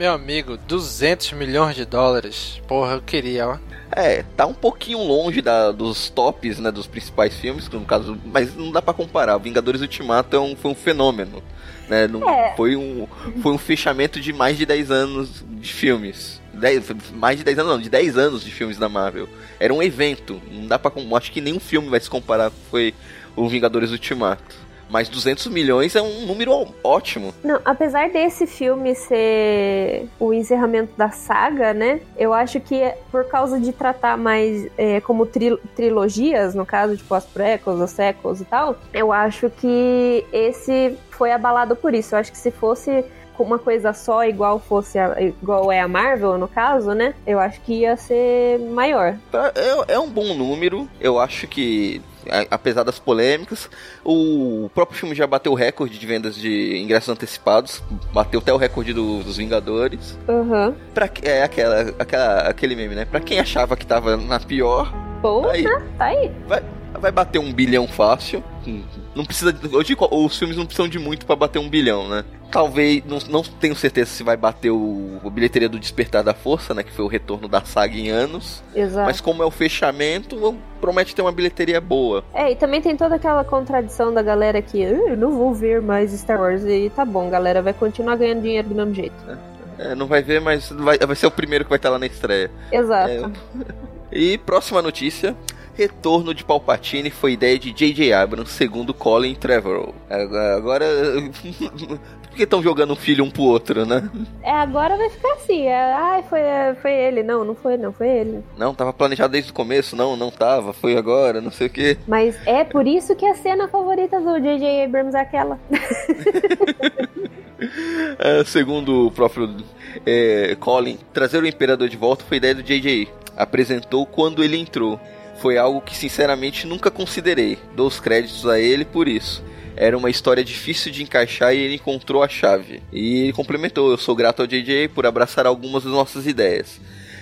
Meu amigo, 200 milhões de dólares. Porra, eu queria, ó.
É, tá um pouquinho longe da- dos tops, né, dos principais filmes, no caso, mas não dá pra comparar. Vingadores Ultimato é um, foi um fenômeno, né? Não,
É.
foi, um, foi um fechamento de mais de 10 anos de filmes. 10, mais de 10 anos, não, de 10 anos de filmes da Marvel. Era um evento, não dá pra. com- Acho que nenhum filme vai se comparar com foi o Vingadores Ultimato. Mas 200 milhões é um número ótimo.
Não, apesar desse filme ser o encerramento da saga, né? Eu acho que é por causa de tratar mais é, como tri- trilogias, no caso, tipo as prequels, os sequels e tal, eu acho que esse foi abalado por isso. Eu acho que se fosse uma coisa só, igual fosse a- igual é a Marvel, no caso, né? Eu acho que ia ser maior.
Tá, É, é um bom número. Eu acho que, apesar das polêmicas, o próprio filme já bateu o recorde de vendas de ingressos antecipados. Bateu até o recorde do- dos Vingadores.
Aham.
Pra, é aquela, aquela, aquele meme, né? Pra quem achava que tava na pior,
Porra,
aí,
tá aí.
vai bater um bilhão fácil. Não precisa. Hoje os filmes não precisam de muito pra bater um bilhão, né? Talvez, não, não tenho certeza se vai bater o, o bilheteria do Despertar da Força, né? Que foi o retorno da saga em anos.
Exato.
Mas como é o fechamento, promete ter uma bilheteria boa.
É, e também tem toda aquela contradição da galera que "Ah, eu não vou ver mais Star Wars. E tá bom, galera, vai continuar ganhando dinheiro do mesmo jeito.
É, não vai ver, mas vai, vai ser o primeiro que vai estar lá na estreia.
Exato.
É, E próxima notícia. retorno de Palpatine foi ideia de J.J. Abrams, segundo Colin Trevorrow. Agora, por que estão jogando um filho um pro outro, né?
É, agora vai ficar assim. É, ai, foi, foi ele. Não, não foi, não, foi ele.
Não, tava planejado desde o começo. Não, não tava. Foi agora, não sei o quê.
Mas é por isso que a cena favorita do J.J. Abrams é aquela.
é, segundo o próprio é, Colin, trazer o Imperador de volta foi ideia do J.J. Apresentou quando ele entrou. Foi algo que sinceramente nunca considerei. Dou os créditos a ele por isso era uma história difícil de encaixar e ele encontrou a chave. E ele complementou: Eu sou grato ao JJ por abraçar algumas das nossas ideias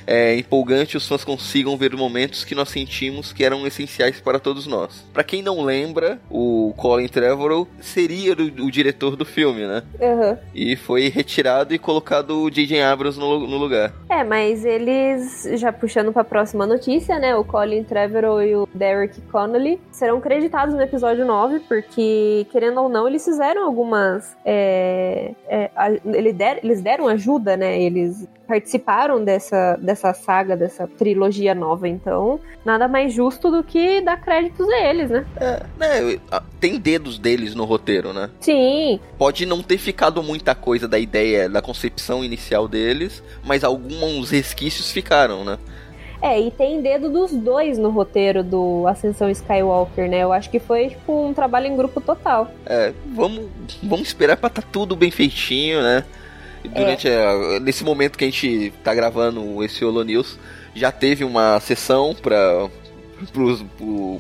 é empolgante os fãs consigam ver momentos que nós sentimos que eram essenciais para todos nós. Para quem não lembra, o Colin Trevorrow seria o, o diretor do filme, né?
Uhum.
E foi retirado e colocado o J.J. Abrams no, no, lugar.
É, mas eles, já puxando para a próxima notícia, né? O Colin Trevorrow e o Derek Connolly serão creditados no episódio 9, porque, querendo ou não, eles fizeram algumas. É, é, a, eles, der, eles deram ajuda, né? Eles participaram dessa, dessa saga, dessa trilogia nova, então nada mais justo do que dar créditos a eles, né?
É, né, tem dedos deles no roteiro, né?
Sim.
Pode não ter ficado muita coisa da ideia, da concepção inicial deles, mas alguns resquícios ficaram, né?
É, e tem dedo dos dois no roteiro do Ascensão Skywalker, né? Eu acho que foi tipo um trabalho em grupo total.
É, vamos, vamos esperar pra tá tudo bem feitinho, né? Durante é. a, nesse momento que a gente tá gravando esse Holo News, já teve uma sessão para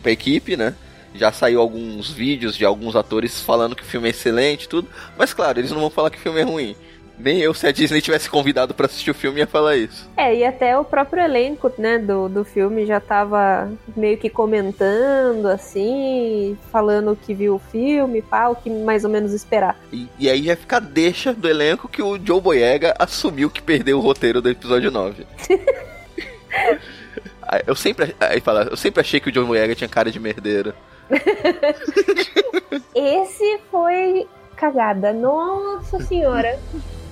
pra equipe, né? Já saiu alguns vídeos de alguns atores falando que o filme é excelente tudo. Mas claro, eles não vão falar que o filme é ruim. Nem eu, se a Disney tivesse convidado para assistir o filme, ia falar isso.
É, e até o próprio elenco, né, do, do filme já tava meio que comentando, assim, falando que viu o filme, pá, o que mais ou menos esperar.
E, e aí já fica deixa do elenco que o Joe Boyega assumiu que perdeu o roteiro do episódio 9. eu sempre, aí fala, eu sempre achei que o Joe Boyega tinha cara de merdeiro.
Esse foi cagada. Nossa senhora.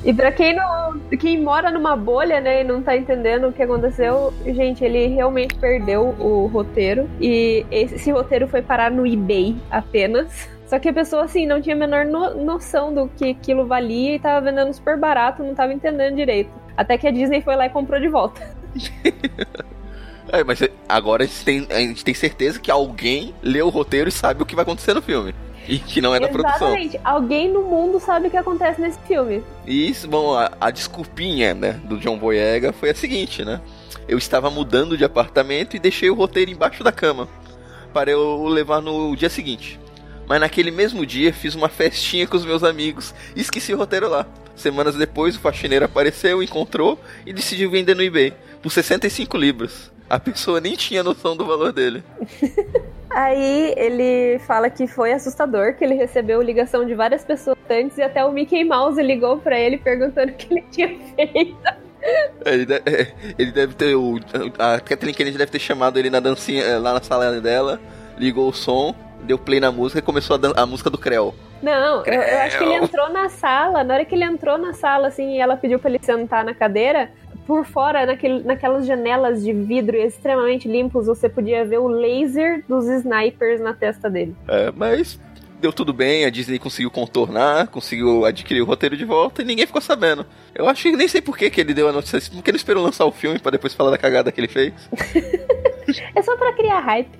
E pra quem não. Quem mora numa bolha, né, e não tá entendendo o que aconteceu, gente, ele realmente perdeu o roteiro. E esse roteiro foi parar no eBay apenas. Só que a pessoa, assim, não tinha a menor no noção do que aquilo valia e tava vendendo super barato, não tava entendendo direito. Até que a Disney foi lá e comprou de volta.
é, mas agora a gente, tem, a gente tem certeza que alguém leu o roteiro e sabe o que vai acontecer no filme. E que não é da produção.
Exatamente. Alguém no mundo sabe o que acontece nesse filme.
E isso, bom, a, a desculpinha, né, do John Boyega foi a seguinte, né? Eu estava mudando de apartamento e deixei o roteiro embaixo da cama para eu levar no dia seguinte. Mas naquele mesmo dia fiz uma festinha com os meus amigos e esqueci o roteiro lá. Semanas depois o faxineiro apareceu, encontrou e decidiu vender no eBay por 65 libras. A pessoa nem tinha noção do valor dele.
Aí ele fala que foi assustador, que ele recebeu ligação de várias pessoas antes e até o Mickey Mouse ligou para ele perguntando o que ele tinha feito.
Ele deve, ele deve ter o. A Kathleen Kennedy deve ter chamado ele na dancinha eh, lá na sala dela, ligou o som, deu play na música e começou a, a música do Creu.
Não, eu, eu, acho que ele entrou na sala, na hora que ele entrou na sala, assim, e ela pediu pra ele sentar na cadeira, por fora, naquele, naquelas janelas de vidro extremamente limpos, você podia ver o laser dos snipers na testa dele.
É, mas deu tudo bem, a Disney conseguiu contornar, conseguiu adquirir o roteiro de volta e ninguém ficou sabendo. Eu acho que nem sei por que, que ele deu a notícia, porque ele esperou lançar o filme para depois falar da cagada que ele fez.
é só para criar hype.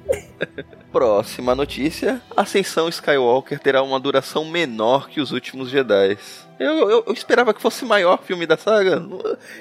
Próxima notícia: Ascensão Skywalker terá uma duração menor que os últimos Jedi. Eu, eu, eu, esperava que fosse o maior filme da saga.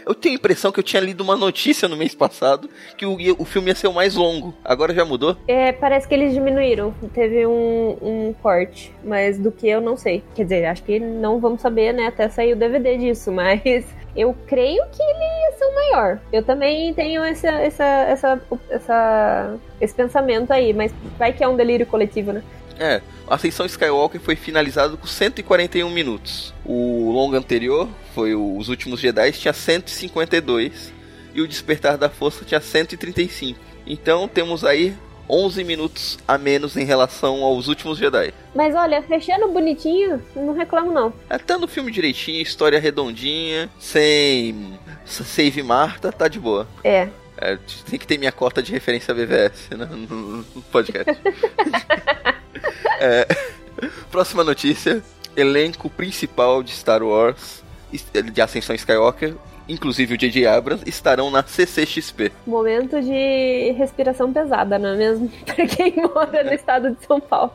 Eu tenho a impressão que eu tinha lido uma notícia no mês passado que o, o filme ia ser o mais longo. Agora já mudou?
É, parece que eles diminuíram. Teve um, um corte, mas do que eu não sei. Quer dizer, acho que não vamos saber, né? Até sair o DVD disso, mas eu creio que ele ia ser o maior. Eu também tenho essa, essa, essa, essa, esse pensamento aí, mas vai que é um delírio coletivo, né?
É, a Ascensão Skywalker foi finalizado com 141 minutos. O longo anterior, foi Os Últimos Jedi, tinha 152. E o Despertar da Força tinha 135. Então temos aí 11 minutos a menos em relação aos últimos Jedi.
Mas olha, fechando bonitinho, não reclamo não.
É, tá no filme direitinho, história redondinha, sem Save Marta, tá de boa.
É.
É, tem que ter minha cota de referência BVS né, no, no podcast. é, próxima notícia: elenco principal de Star Wars de Ascensão Skywalker inclusive o J.J. Abrams, estarão na CCXP.
Momento de respiração pesada, não é mesmo? pra quem mora no estado de São Paulo.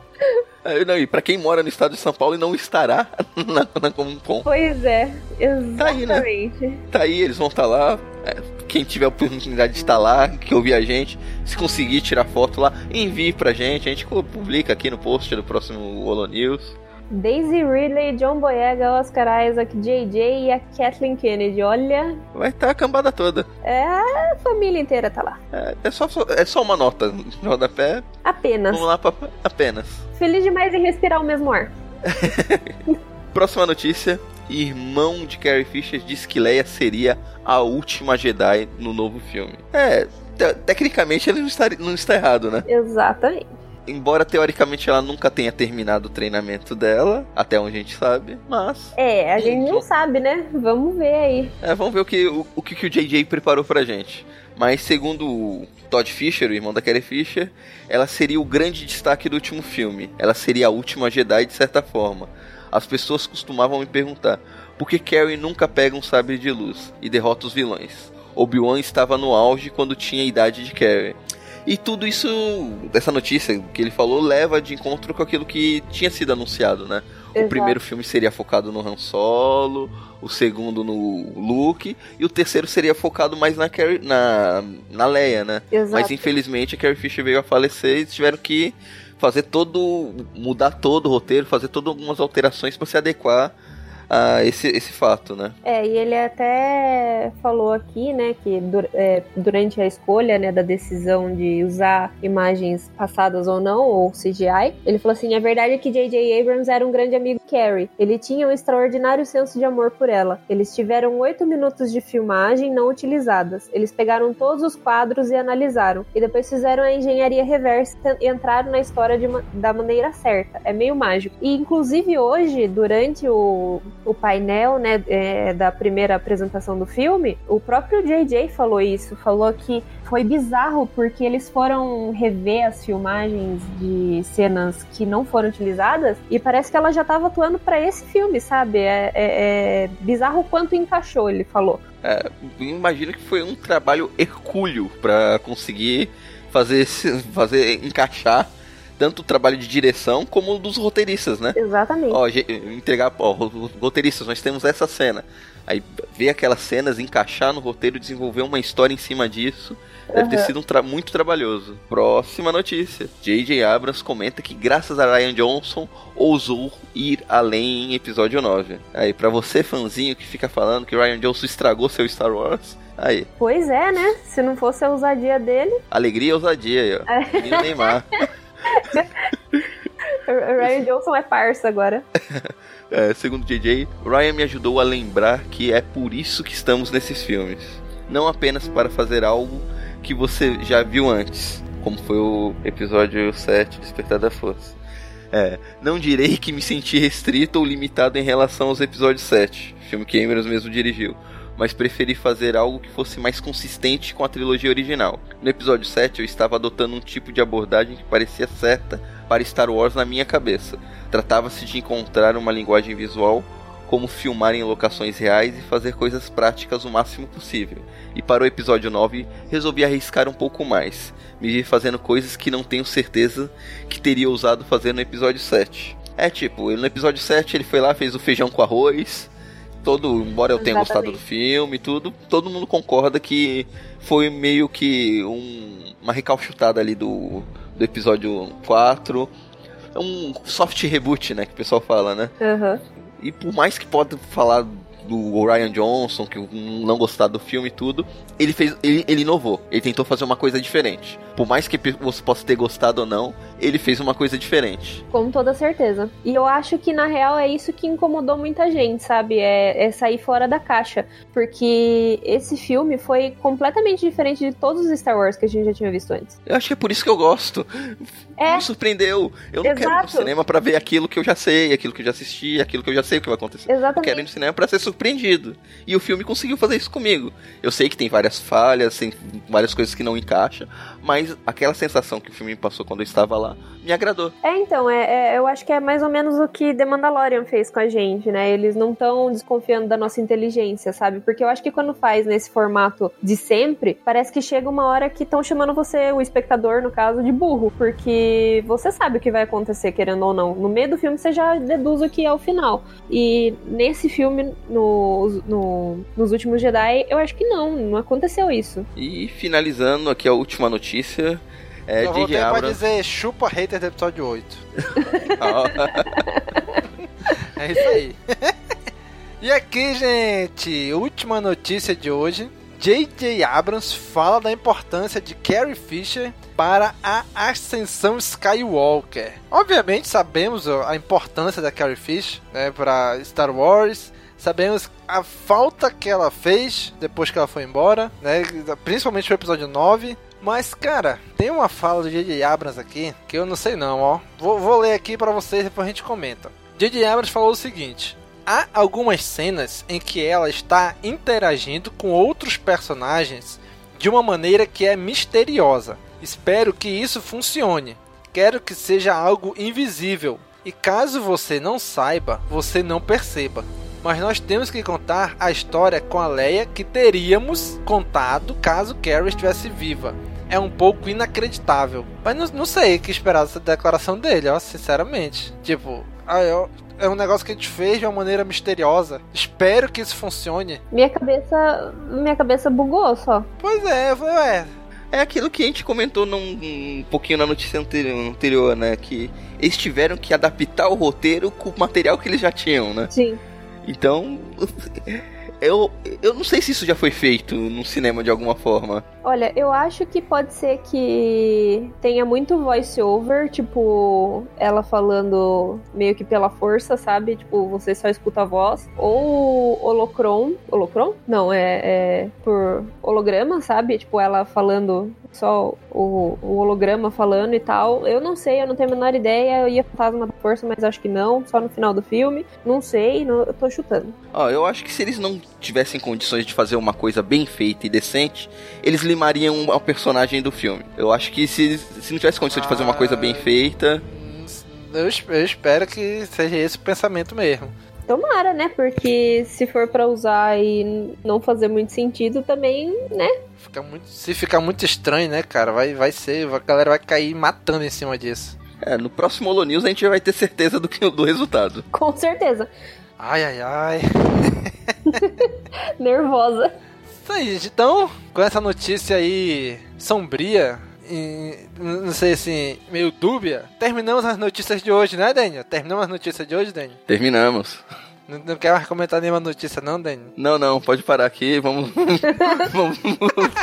É, não, e pra quem mora no estado de São Paulo e não estará na, na Comic Con.
Pois é, exatamente. Tá aí,
né? tá aí eles vão estar tá lá. É, quem tiver a oportunidade de estar lá, que ouvir a gente, se conseguir tirar foto lá, envie pra gente. A gente publica aqui no post do próximo Holo News.
Daisy Ridley, John Boyega, Oscar Isaac, JJ e a Kathleen Kennedy. Olha.
Vai estar tá a cambada toda.
É, a família inteira tá lá.
É, é só, é só uma nota no rodapé.
Apenas.
Vamos lá pra, apenas.
Feliz demais em respirar o mesmo ar.
Próxima notícia. Irmão de Carrie Fisher diz que Leia seria a última Jedi no novo filme. É, tecnicamente ele não está, não está errado, né?
Exatamente
embora teoricamente ela nunca tenha terminado o treinamento dela, até onde a gente sabe, mas.
É, a gente não sabe, né? Vamos ver aí.
É, vamos ver o que o, o que o JJ preparou pra gente. Mas segundo o Todd Fisher, o irmão da Carrie Fisher, ela seria o grande destaque do último filme. Ela seria a última Jedi de certa forma. As pessoas costumavam me perguntar por que Carrie nunca pega um sabre de luz e derrota os vilões. Obi-Wan estava no auge quando tinha a idade de Carrie. E tudo isso, dessa notícia que ele falou, leva de encontro com aquilo que tinha sido anunciado, né? Exato. O primeiro filme seria focado no Han Solo, o segundo no Luke, e o terceiro seria focado mais na, Carrie, na, na Leia, né? Exato. Mas infelizmente a Carrie Fisher veio a falecer e tiveram que fazer todo. mudar todo o roteiro, fazer todas algumas alterações para se adequar a esse, esse fato, né?
É, e ele até falou aqui, né, que é, durante a escolha, né, da decisão de usar imagens passadas ou não, ou CGI, ele falou assim, a verdade é que J.J. Abrams era um grande amigo de Carrie. Ele tinha um extraordinário senso de amor por ela. Eles tiveram oito minutos de filmagem não utilizadas. Eles pegaram todos os quadros e analisaram. E depois fizeram a engenharia reversa e entraram na história de, da maneira certa. É meio mágico. E, inclusive, hoje, durante o o painel né, é, da primeira apresentação do filme, o próprio JJ falou isso, falou que foi bizarro porque eles foram rever as filmagens de cenas que não foram utilizadas e parece que ela já estava atuando para esse filme, sabe? É, é, é bizarro o quanto encaixou, ele falou.
É, imagino que foi um trabalho hercúleo para conseguir fazer, fazer encaixar tanto o trabalho de direção como dos roteiristas, né?
Exatamente. Ó,
entregar, ó, roteiristas, nós temos essa cena. Aí ver aquelas cenas, encaixar no roteiro, desenvolver uma história em cima disso. Deve ter sido um tra muito trabalhoso. Próxima notícia. J.J. Abrams comenta que graças a Ryan Johnson ousou ir além em episódio 9. Aí, para você fãzinho que fica falando que Ryan Johnson estragou seu Star Wars, Aí.
Pois é, né? Se não fosse a ousadia dele.
Alegria e ousadia aí, ó. É. Neymar.
Ryan Johnson é parça agora.
É, segundo JJ, Ryan me ajudou a lembrar que é por isso que estamos nesses filmes. Não apenas para fazer algo que você já viu antes, como foi o episódio 7, Despertar da Força. É, não direi que me senti restrito ou limitado em relação aos episódios 7, filme que Abrams mesmo dirigiu, mas preferi fazer algo que fosse mais consistente com a trilogia original. No episódio 7, eu estava adotando um tipo de abordagem que parecia certa para Star Wars na minha cabeça. Tratava-se de encontrar uma linguagem visual como filmar em locações reais e fazer coisas práticas o máximo possível. E para o episódio 9, resolvi arriscar um pouco mais. Me vi fazendo coisas que não tenho certeza que teria ousado fazer no episódio 7. É tipo, no episódio 7 ele foi lá, fez o feijão com arroz, todo, embora eu tenha Exatamente. gostado do filme e tudo, todo mundo concorda que foi meio que um, uma recalchutada ali do, do episódio 4. É um soft reboot, né, que o pessoal fala, né?
Uhum.
E por mais que pode falar do Ryan Johnson, que não gostar do filme e tudo, ele fez, ele, ele inovou. Ele tentou fazer uma coisa diferente. Por mais que você possa ter gostado ou não, ele fez uma coisa diferente.
Com toda certeza. E eu acho que na real é isso que incomodou muita gente, sabe? É, é sair fora da caixa. Porque esse filme foi completamente diferente de todos os Star Wars que a gente já tinha visto antes.
Eu acho que é por isso que eu gosto. É. Me surpreendeu. Eu não Exato. quero ir no cinema para ver aquilo que eu já sei, aquilo que eu já assisti, aquilo que eu já sei o que vai acontecer.
Exatamente. Eu
quero ir no cinema pra ser surpreendido surpreendido. E o filme conseguiu fazer isso comigo. Eu sei que tem várias falhas, tem várias coisas que não encaixam, mas aquela sensação que o filme me passou quando eu estava lá me agradou.
É, então, é, é, eu acho que é mais ou menos o que The Mandalorian fez com a gente, né? Eles não estão desconfiando da nossa inteligência, sabe? Porque eu acho que quando faz nesse formato de sempre, parece que chega uma hora que estão chamando você, o espectador, no caso, de burro, porque você sabe o que vai acontecer, querendo ou não. No meio do filme você já deduz o que é o final. E nesse filme, no, no, nos últimos Jedi, eu acho que não, não aconteceu isso.
E finalizando aqui a última notícia. É,
Eu voltei
J.J.
pra dizer chupa hater do episódio 8. É isso aí. e aqui, gente, última notícia de hoje. J.J. Abrams fala da importância de Carrie Fisher para a ascensão Skywalker. Obviamente sabemos a importância da Carrie Fisher né, para Star Wars. Sabemos a falta que ela fez depois que ela foi embora, né, principalmente no episódio 9. Mas, cara, tem uma fala do J.J. Abrams aqui que eu não sei não, ó. Vou, vou ler aqui para vocês e depois a gente comenta. J.J. Abrams falou o seguinte: Há algumas cenas em que ela está interagindo com outros personagens de uma maneira que é misteriosa. Espero que isso funcione. Quero que seja algo invisível. E caso você não saiba, você não perceba. Mas nós temos que contar a história com a Leia que teríamos contado caso Carrie estivesse viva. É um pouco inacreditável. Mas não, não sei o que esperar dessa declaração dele, ó, sinceramente. Tipo, ah, eu, é um negócio que a gente fez de uma maneira misteriosa. Espero que isso funcione.
Minha cabeça. Minha cabeça bugou só.
Pois é, ué.
É aquilo que a gente comentou num, um pouquinho na notícia anterior, anterior, né? Que eles tiveram que adaptar o roteiro com o material que eles já tinham, né?
Sim.
Então, eu, eu não sei se isso já foi feito no cinema de alguma forma.
Olha, eu acho que pode ser que tenha muito voice-over, tipo, ela falando meio que pela força, sabe? Tipo, você só escuta a voz. Ou holocron. Holocron? Não, é, é por holograma, sabe? Tipo, ela falando só o, o holograma falando e tal. Eu não sei, eu não tenho a menor ideia. Eu ia fantasma da força, mas acho que não. Só no final do filme. Não sei, não, eu tô chutando.
Ó, eu acho que se eles não tivessem condições de fazer uma coisa bem feita e decente, eles limariam o personagem do filme. Eu acho que se, se não tivesse condição de fazer uma coisa bem feita.
Eu, es- eu espero que seja esse o pensamento mesmo.
Tomara, né? Porque se for pra usar e não fazer muito sentido, também, né?
Fica muito, se ficar muito estranho, né, cara? Vai, vai ser. A galera vai cair matando em cima disso.
É, no próximo Holo News a gente vai ter certeza do, que, do resultado.
Com certeza.
Ai, ai, ai.
Nervosa.
Isso aí, gente. Então, com essa notícia aí sombria, não sei assim, meio dúbia, terminamos as notícias de hoje, né, Daniel? Terminamos as notícias de hoje, Daniel?
Terminamos.
Não, não quer mais comentar nenhuma notícia, não, Daniel?
Não, não, pode parar aqui, vamos. vamos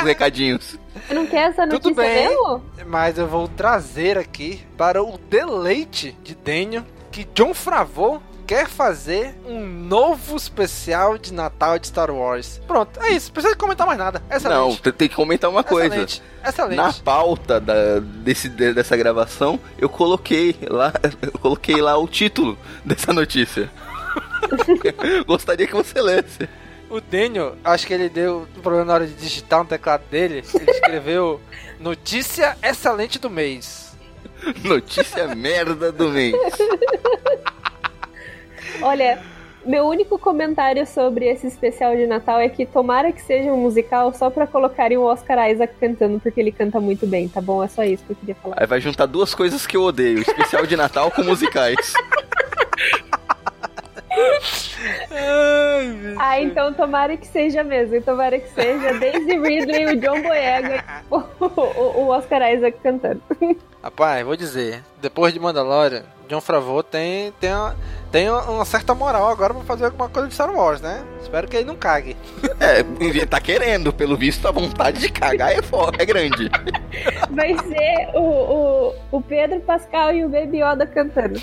recadinhos.
Você não quer essa
Tudo
notícia
bem.
mesmo?
Mas eu vou trazer aqui para o deleite de Daniel que John Favreau quer fazer um novo especial de Natal de Star Wars. Pronto, é isso. Não precisa comentar mais nada.
Não,
Excelente.
tem tem que comentar uma coisa.
Excelente. Excelente.
Na pauta da, desse, de- dessa gravação, eu coloquei lá, eu coloquei lá o título dessa notícia. Gostaria que você lesse.
O Daniel, acho que ele deu um problema na hora de digitar no teclado dele. Ele escreveu Notícia excelente do mês.
Notícia merda do mês.
Olha, meu único comentário sobre esse especial de Natal é que tomara que seja um musical só pra colocarem o Oscar Isaac cantando, porque ele canta muito bem, tá bom? É só isso que eu queria falar.
Aí vai juntar duas coisas que eu odeio: especial de Natal com musicais.
Ah, então tomara que seja mesmo. Tomara que seja Daisy Ridley, o John Boyega, o, o- o Oscar Isaac cantando.
Rapaz, vou dizer, depois de Mandalorian, John Favreau tem, tem, uma, tem uma certa moral agora pra fazer alguma coisa de Star Wars, né? Espero que ele não cague.
É, ele tá querendo, pelo visto a vontade de cagar é, fo- é grande.
Vai ser o, o, o Pedro Pascal e o Baby Yoda cantando.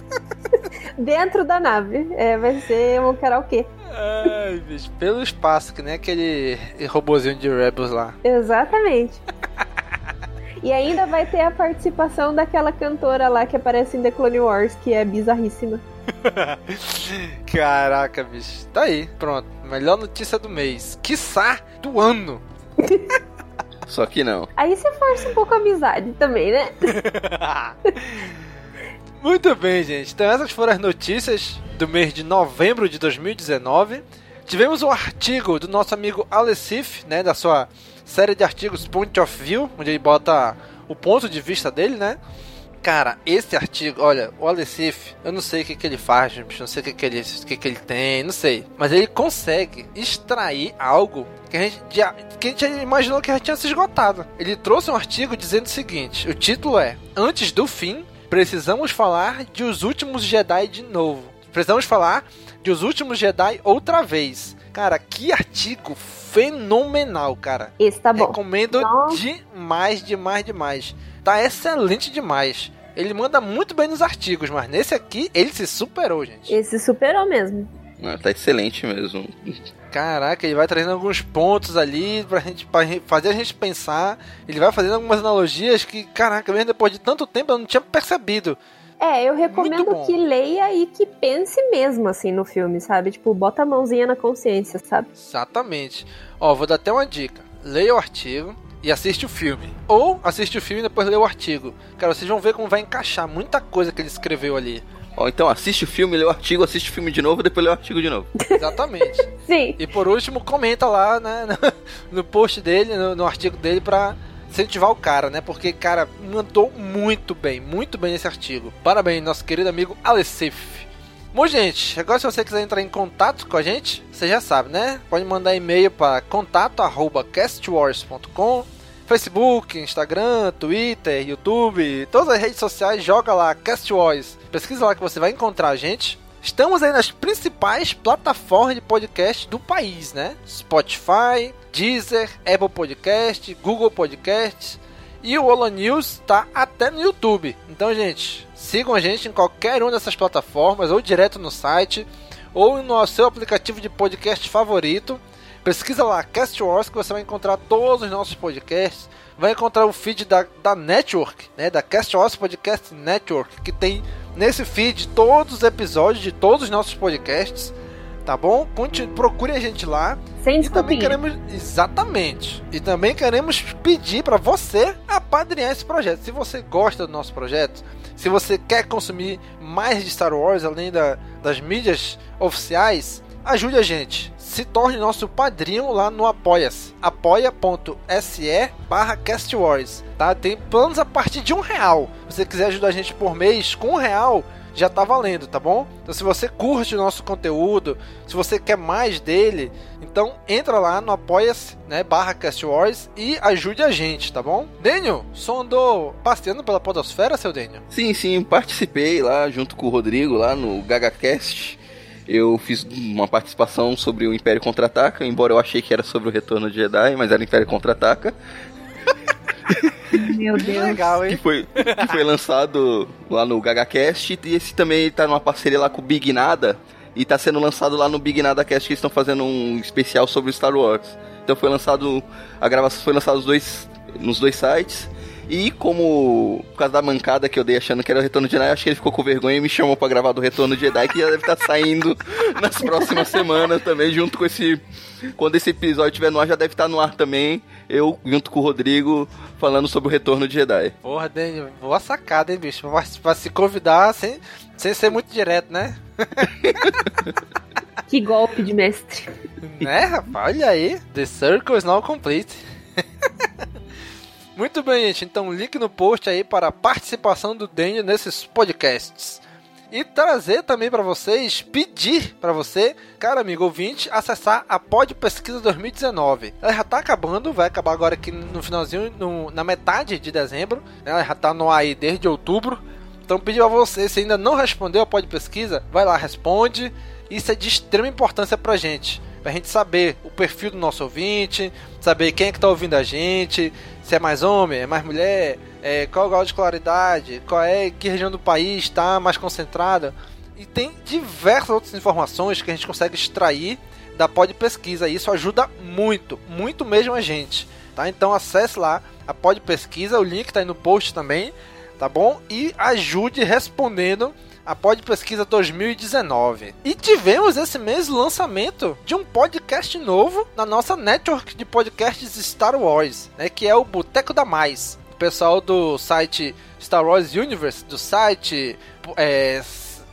Dentro da nave. É, vai ser um karaokê.
Ai, bicho, pelo espaço, que nem aquele robozinho de Rebels lá.
Exatamente. E ainda vai ter a participação daquela cantora lá que aparece em The Clone Wars, que é bizarríssima.
Caraca, bicho. Tá aí, pronto. Melhor notícia do mês. Quiçá do ano.
Só que não.
Aí você força um pouco a amizade também, né?
Muito bem, gente. Então essas foram as notícias do mês de novembro de 2019. Tivemos um artigo do nosso amigo Alessif, né, da sua série de artigos Point of View, onde ele bota o ponto de vista dele, né? Cara, esse artigo, olha, o Alessif, eu não sei o que, que ele faz, não sei o que, que, ele, o que, que ele tem, não sei. Mas ele consegue extrair algo que a gente que a gente imaginou que já tinha se esgotado. Ele trouxe um artigo dizendo o seguinte: o título é Antes do fim, precisamos falar de Os Últimos Jedi de novo. Precisamos falar de Os Últimos Jedi outra vez. Cara, que artigo fenomenal, cara.
Esse tá bom.
Recomendo demais, demais, demais. Tá excelente demais. Ele manda muito bem nos artigos, mas nesse aqui ele se superou, gente.
Esse superou mesmo.
Ah, Tá excelente mesmo.
Caraca, ele vai trazendo alguns pontos ali pra gente pra fazer a gente pensar. Ele vai fazendo algumas analogias que, caraca, mesmo depois de tanto tempo eu não tinha percebido.
É, eu recomendo que leia e que pense mesmo, assim, no filme, sabe? Tipo, bota a mãozinha na consciência, sabe?
Exatamente. Ó, vou dar até uma dica. Leia o artigo e assiste o filme. Ou assiste o filme e depois lê o artigo. Cara, vocês vão ver como vai encaixar muita coisa que ele escreveu ali.
Ó, então assiste o filme, lê o artigo, assiste o filme de novo, depois lê o artigo de novo.
Exatamente.
Sim.
E por último, comenta lá, né, no, no post dele, no, no artigo dele, pra incentivar o cara, né? Porque, cara, mandou muito bem, muito bem nesse artigo. Parabéns, nosso querido amigo Alessif. Bom, gente, agora se você quiser entrar em contato com a gente, você já sabe, né? Pode mandar e-mail para contato@castwars.com, Facebook, Instagram, Twitter, YouTube, todas as redes sociais, joga lá Cast Wars. Pesquisa lá que você vai encontrar a gente. Estamos aí nas principais plataformas de podcast do país, né? Spotify, Deezer, Apple Podcast, Google Podcast e o Holo News está até no YouTube. Então, gente, sigam a gente em qualquer uma dessas plataformas ou direto no site ou no seu aplicativo de podcast favorito. Pesquisa lá Cast Wars que você vai encontrar todos os nossos podcasts. Vai encontrar o feed da, da Network, né? Da Cast Wars Podcast Network, que tem nesse feed todos os episódios de todos os nossos podcasts. Tá bom? Continue, procure a gente lá.
Sem
E também queremos. Exatamente. E também queremos pedir para você apadrinhar esse projeto. Se você gosta do nosso projeto, se você quer consumir mais de Star Wars além da- das mídias oficiais, ajude a gente. Se torne nosso padrinho lá no Apoia-se. apoia.se barra castwars. Tá? Tem planos a partir de um real. Se você quiser ajudar a gente por mês, com um real já tá valendo, tá bom? Então se você curte o nosso conteúdo, se você quer mais dele, então entra lá no apoia-se, né, barra Cast Wars e ajude a gente, tá bom? Daniel, só andou passeando pela podosfera, seu Daniel?
Sim, sim, participei lá junto com o Rodrigo lá no GagaCast. Eu fiz uma participação sobre o Império Contra-Ataca, embora eu achei que era sobre o Retorno de Jedi, mas era Império Contra-Ataca,
Meu
Que
Deus.
legal,
que
hein?
foi, que foi lançado lá no GagaCast, e esse também tá numa parceria lá com o Big Nada, e tá sendo lançado lá no Big Nada Cast, que eles estão fazendo um especial sobre Star Wars. Então foi lançado, a gravação foi lançada nos dois, nos dois sites, e como, por causa da mancada que eu dei achando que era o Retorno de Jedi, acho que ele ficou com vergonha e me chamou pra gravar do Retorno de Jedi, que já deve estar saindo nas próximas semanas também, junto com esse. Quando esse episódio estiver no ar, já deve estar no ar também. Eu, junto com o Rodrigo, falando sobre o Retorno de Jedi.
Porra, Daniel, boa sacada, hein, bicho? Pra, pra se convidar sem, sem ser muito direto, né?
Que golpe de mestre.
né, rapaz? Olha aí. The Circle is now complete. Muito bem, gente. Então, link no post aí para a participação do Daniel nesses podcasts. E trazer também para vocês, pedir para você, cara amigo ouvinte, acessar a Pod Pesquisa 2019. Ela já tá acabando, vai acabar agora aqui no finalzinho, no- na metade de dezembro. né? Ela já tá no ar aí desde outubro. Então pedir pra você, se ainda não respondeu a Pod Pesquisa, vai lá, responde. Isso é de extrema importância pra gente. Pra gente saber o perfil do nosso ouvinte, saber quem é que tá ouvindo a gente, se é mais homem, é mais mulher, é, qual o grau de escolaridade, qual é, que região do país está mais concentrada. E tem diversas outras informações que a gente consegue extrair da Pod Pesquisa. E isso ajuda muito, muito mesmo a gente. Tá? Então acesse lá a Pod Pesquisa, o link tá aí no post também, tá bom? E ajude respondendo a Pod Pesquisa 2019. E tivemos esse mês o lançamento de um podcast novo na nossa network de podcasts Star Wars, né, que é o Boteco da Mais. O pessoal do site Star Wars Universe, do site é,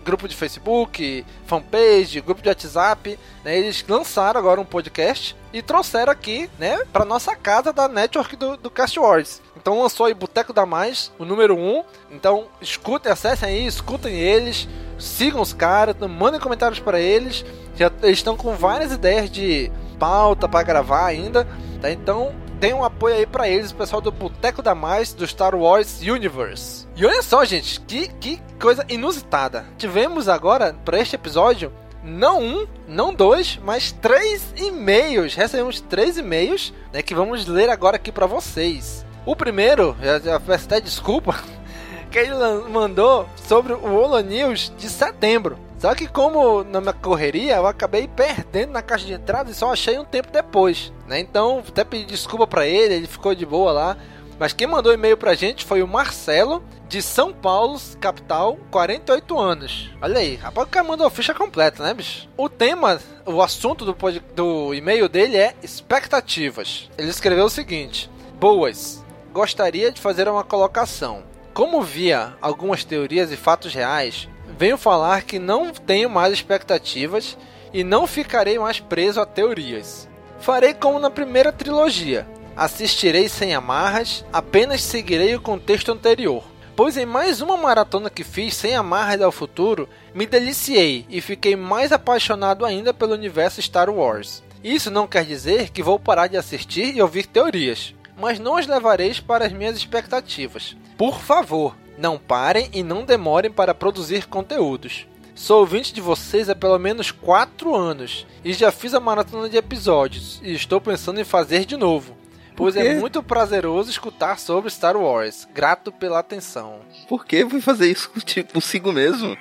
grupo de Facebook, fanpage, grupo de WhatsApp, né, eles lançaram agora um podcast e trouxeram aqui, né, para nossa casa da network do, do Cast Wars. Então lançou aí Boteco da Mais, o número 1. Então escutem, acessem aí, escutem eles, sigam os caras, mandem comentários para eles. Já eles estão com várias ideias de pauta para gravar ainda, tá? Então tem um apoio aí para eles, o pessoal do Boteco da Mais do Star Wars Universe. E olha só, gente, que, que coisa inusitada. Tivemos agora, para este episódio, não um, não dois, mas três e-mails. Recebemos três e-mails, né, que vamos ler agora aqui para vocês. O primeiro, já, já peço até desculpa, que ele mandou sobre o Holo News de setembro. Só que como na minha correria eu acabei perdendo na caixa de entrada e só achei um tempo depois, né? Então até pedi desculpa para ele, ele ficou de boa lá. Mas quem mandou e-mail pra gente foi o Marcelo, de São Paulo, capital, 48 anos. Olha aí, rapaz, o cara mandou a ficha completa, né, bicho? O tema, o assunto do, do e-mail dele é expectativas. Ele escreveu o seguinte: Boas, gostaria de fazer uma colocação. Como via algumas teorias e fatos reais, venho falar que não tenho mais expectativas e não ficarei mais preso a teorias. Farei como na primeira trilogia. Assistirei sem amarras, apenas seguirei o contexto anterior. Pois em mais uma maratona que fiz sem amarras ao futuro, me deliciei e fiquei mais apaixonado ainda pelo universo Star Wars. Isso não quer dizer que vou parar de assistir e ouvir teorias, mas não as levareis para as minhas expectativas. Por favor, não parem e não demorem para produzir conteúdos. Sou ouvinte de vocês há pelo menos 4 anos e já fiz a maratona de episódios e estou pensando em fazer de novo. Pois é muito prazeroso escutar sobre Star Wars. Grato pela atenção.
Por que fui fazer isso consigo mesmo?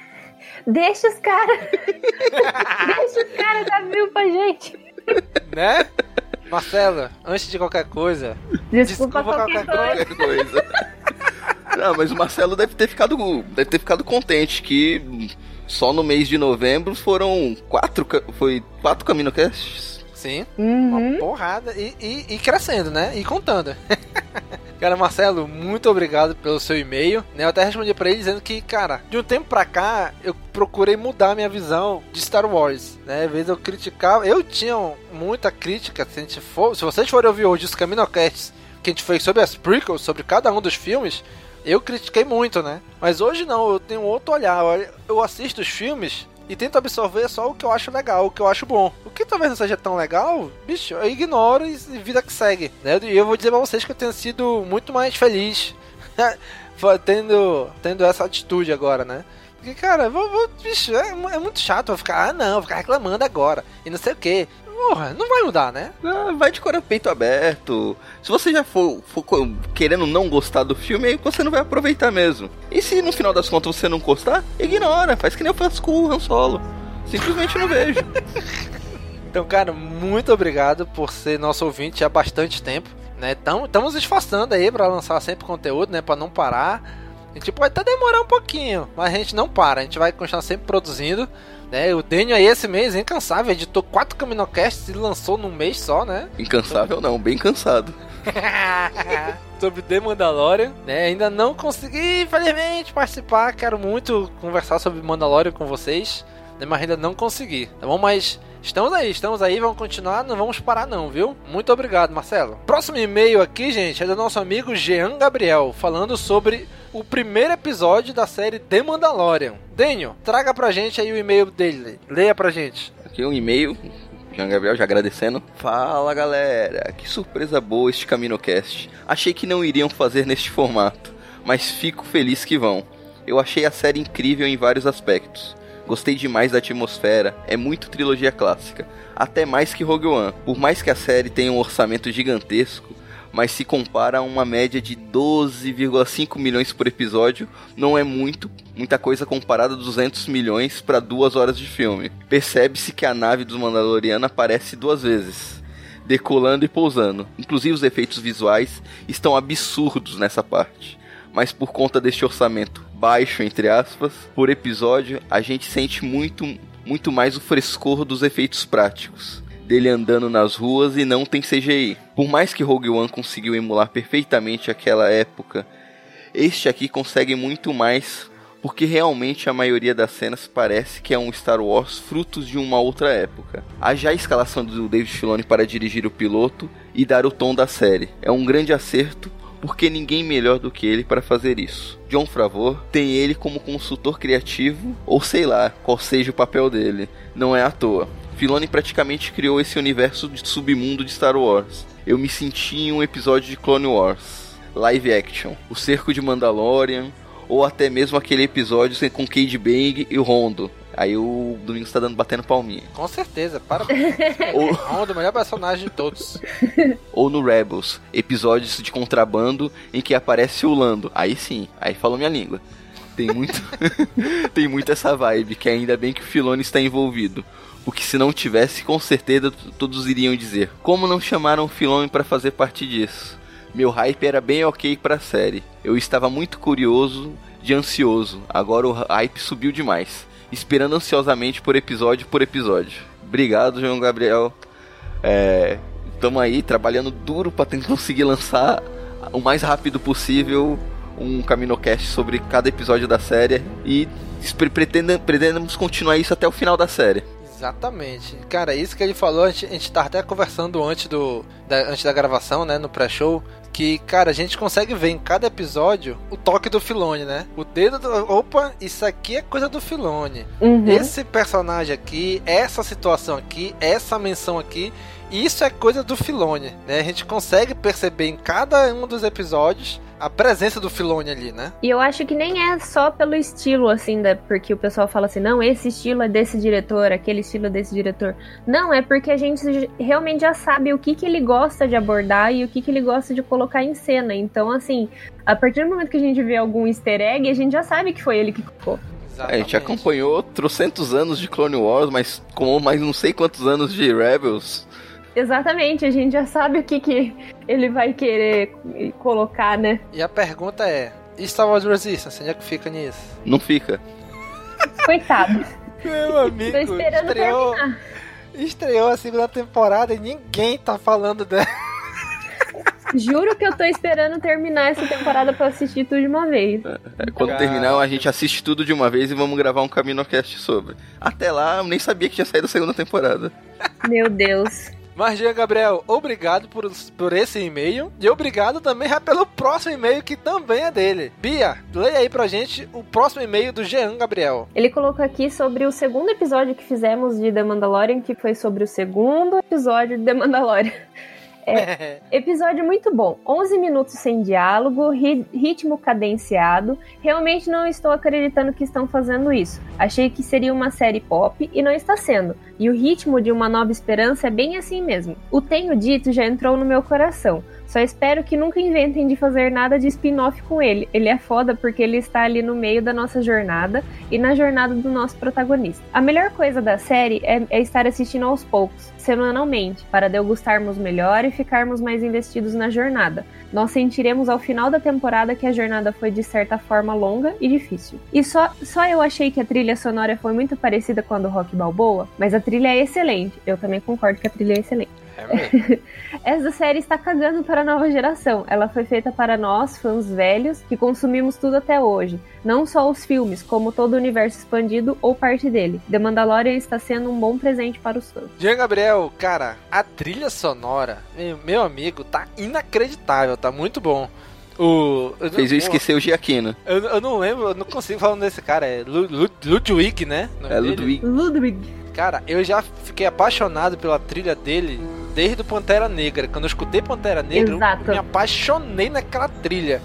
Deixa os caras. Deixa os caras dar mil pra gente.
Né? Marcelo, antes de qualquer coisa,
desculpa, desculpa qualquer, qualquer coisa. coisa.
Não, mas o Marcelo deve ter ficado, deve ter ficado contente que só no mês de novembro foram quatro, foi quatro CaminoCasts.
Sim, uhum. uma porrada e, e, e, crescendo, né? E contando. cara, Marcelo, muito obrigado pelo seu e-mail. Né? Eu até respondi para ele dizendo que, cara, de um tempo pra cá, eu procurei mudar minha visão de Star Wars. Né? Às vezes eu criticava, eu tinha muita crítica. Se, a gente for, se vocês forem ouvir hoje os CaminoCasts que a gente fez sobre as prequels, sobre cada um dos filmes, eu critiquei muito, né? Mas hoje não, eu tenho outro olhar. Eu assisto os filmes e tento absorver só o que eu acho legal, o que eu acho bom. O que talvez não seja tão legal, bicho, eu ignoro e vida que segue. Né? E eu vou dizer pra vocês que eu tenho sido muito mais feliz tendo, tendo essa atitude agora, né? Porque, cara, vou, vou, bicho, é, é, muito chato eu ficar, ah não, vou ficar reclamando agora. E não sei o que porra, não vai mudar, né?
Ah, vai de cor peito aberto. Se você já for, for, querendo não gostar do filme, aí você não vai aproveitar mesmo. E se no final das contas você não gostar, ignora, faz que nem eu faço com o Han Solo. Simplesmente não vejo.
então, cara, muito obrigado por ser nosso ouvinte há bastante tempo. Né? Estamos esforçando aí para lançar sempre conteúdo, né? Para não parar. A gente pode até demorar um pouquinho, mas a gente não para. A gente vai continuar sempre produzindo. Né? O Daniel aí esse mês, incansável, editou quatro Caminocasts e lançou num mês só, né?
Incansável não, bem cansado.
Sobre The Mandalorian, né? Ainda não consegui, infelizmente, participar. Quero muito conversar sobre Mandalorian com vocês, né? mas ainda não consegui, tá bom? Mas estamos aí, estamos aí, vamos continuar, não vamos parar não, viu? Muito obrigado, Marcelo. Próximo e-mail aqui, gente, é do nosso amigo Jean Gabriel, falando sobre o primeiro episódio da série The Mandalorian. Daniel, traga pra gente aí o e-mail dele. Leia pra gente.
Aqui um e-mail Jean Gabriel já agradecendo. Fala galera, que surpresa boa este CaminoCast. Achei que não iriam fazer neste formato, mas fico feliz que vão. Eu achei a série incrível em vários aspectos. Gostei demais da atmosfera, é muito trilogia clássica, até mais que Rogue One. Por mais que a série tenha um orçamento gigantesco, mas se compara a uma média de 12,5 milhões por episódio, não é muito, muita coisa comparada a 200 milhões para duas horas de filme. Percebe-se que a nave dos Mandalorianos aparece duas vezes, decolando e pousando. Inclusive os efeitos visuais estão absurdos nessa parte. mas por conta deste orçamento baixo, entre aspas, por episódio, a gente sente muito, muito mais o frescor dos efeitos práticos. Dele andando nas ruas e não tem CGI. Por mais que Rogue One conseguiu emular perfeitamente aquela época, este aqui consegue muito mais porque realmente a maioria das cenas parece que é um Star Wars frutos de uma outra época. Há já a escalação do David Filoni para dirigir o piloto e dar o tom da série. É um grande acerto porque ninguém melhor do que ele para fazer isso. John Favreau tem ele como consultor criativo, ou sei lá, qual seja o papel dele. Não é à toa. Filoni praticamente criou esse universo de submundo de Star Wars. Eu me senti em um episódio de Clone Wars, live action, o cerco de Mandalorian, ou até mesmo aquele episódio com Cade Bang e o Rondo. Aí o Domingos tá dando batendo palminha.
Com certeza, para. o Rondo, o melhor personagem de todos.
Ou no Rebels, episódios de contrabando em que aparece o Lando. Aí sim, aí falou minha língua. Tem muito, tem muito essa vibe que ainda bem que o Filone está envolvido. Porque se não tivesse, com certeza todos iriam dizer: como não chamaram o Filone para fazer parte disso? Meu hype era bem ok pra série. Eu estava muito curioso de ansioso. Agora o hype subiu demais. Esperando ansiosamente por episódio por episódio. Obrigado, João Gabriel. É, aí trabalhando duro para tentar conseguir lançar o mais rápido possível um CaminoCast sobre cada episódio da série e pretendemos continuar isso até o final da série.
Exatamente. Cara, isso que ele falou, a gente, a gente tá até conversando antes, do, da, antes da gravação, né, no pré-show, que, cara, a gente consegue ver em cada episódio o toque do Filone, né? O dedo do. Opa, isso aqui é coisa do Filone. Uhum. Esse personagem aqui, essa situação aqui, essa menção aqui. Isso é coisa do Filone, né? A gente consegue perceber em cada um dos episódios a presença do Filone ali, né?
E eu acho que nem é só pelo estilo, assim, da, porque o pessoal fala assim, não, esse estilo é desse diretor, aquele estilo é desse diretor. Não, é porque a gente realmente já sabe o que, que ele gosta de abordar e o que, que ele gosta de colocar em cena. Então, assim, a partir do momento que a gente vê algum easter egg, a gente já sabe que foi ele que colocou.
É, a gente acompanhou trocentos anos de Clone Wars, mas com mais não sei quantos anos de Rebels.
Exatamente, a gente já sabe o que, que ele vai querer colocar, né?
E a pergunta é: e Star Wars Resistance, onde é que fica nisso?
Não fica.
Coitado.
Meu amigo,
Tô esperando estreou, terminar.
estreou a segunda temporada e ninguém tá falando dela.
Juro que eu tô esperando terminar essa temporada pra assistir tudo de uma vez. É,
é, quando terminar, a gente assiste tudo de uma vez e vamos gravar um CaminoCast sobre. Até lá, eu nem sabia que tinha saído a segunda temporada.
Meu Deus.
Mas, Jean Gabriel, obrigado por, por esse e-mail. E obrigado também pelo próximo e-mail, que também é dele. Bia, leia aí pra gente o próximo e-mail do Jean Gabriel.
Ele colocou aqui sobre o segundo episódio que fizemos de The Mandalorian, que foi sobre o segundo episódio de The Mandalorian. É, episódio muito bom. 11 minutos sem diálogo, ri, ritmo cadenciado. Realmente não estou acreditando que estão fazendo isso. Achei que seria uma série pop e não está sendo. E o ritmo de Uma Nova Esperança é bem assim mesmo. O Tenho Dito já entrou no meu coração. Só espero que nunca inventem de fazer nada de spin-off com ele. Ele é foda porque ele está ali no meio da nossa jornada e na jornada do nosso protagonista. A melhor coisa da série é, é estar assistindo aos poucos, semanalmente, para degustarmos melhor e ficarmos mais investidos na jornada. Nós sentiremos ao final da temporada que a jornada foi de certa forma longa e difícil. E só, só eu achei que a trilha sonora foi muito parecida com a do Rock Balboa, mas a trilha é excelente. Eu também concordo que a trilha é excelente. É Essa série está cagando para a nova geração. Ela foi feita para nós, fãs velhos, que consumimos tudo até hoje. Não só os filmes, como todo o universo expandido ou parte dele. The Mandalorian está sendo um bom presente para os fãs.
Jean Gabriel, cara, a trilha sonora, meu, amigo, tá inacreditável, tá muito bom. O,
eu, Fez eu esquecer o Giaquino.
Eu, eu, não lembro, eu não consigo falar desse cara. É Ludwig, né?
É Ludwig.
Ludwig.
Cara, eu já fiquei apaixonado pela trilha dele desde o Pantera Negra. Quando eu escutei Pantera Negra, Exato. eu me apaixonei naquela trilha.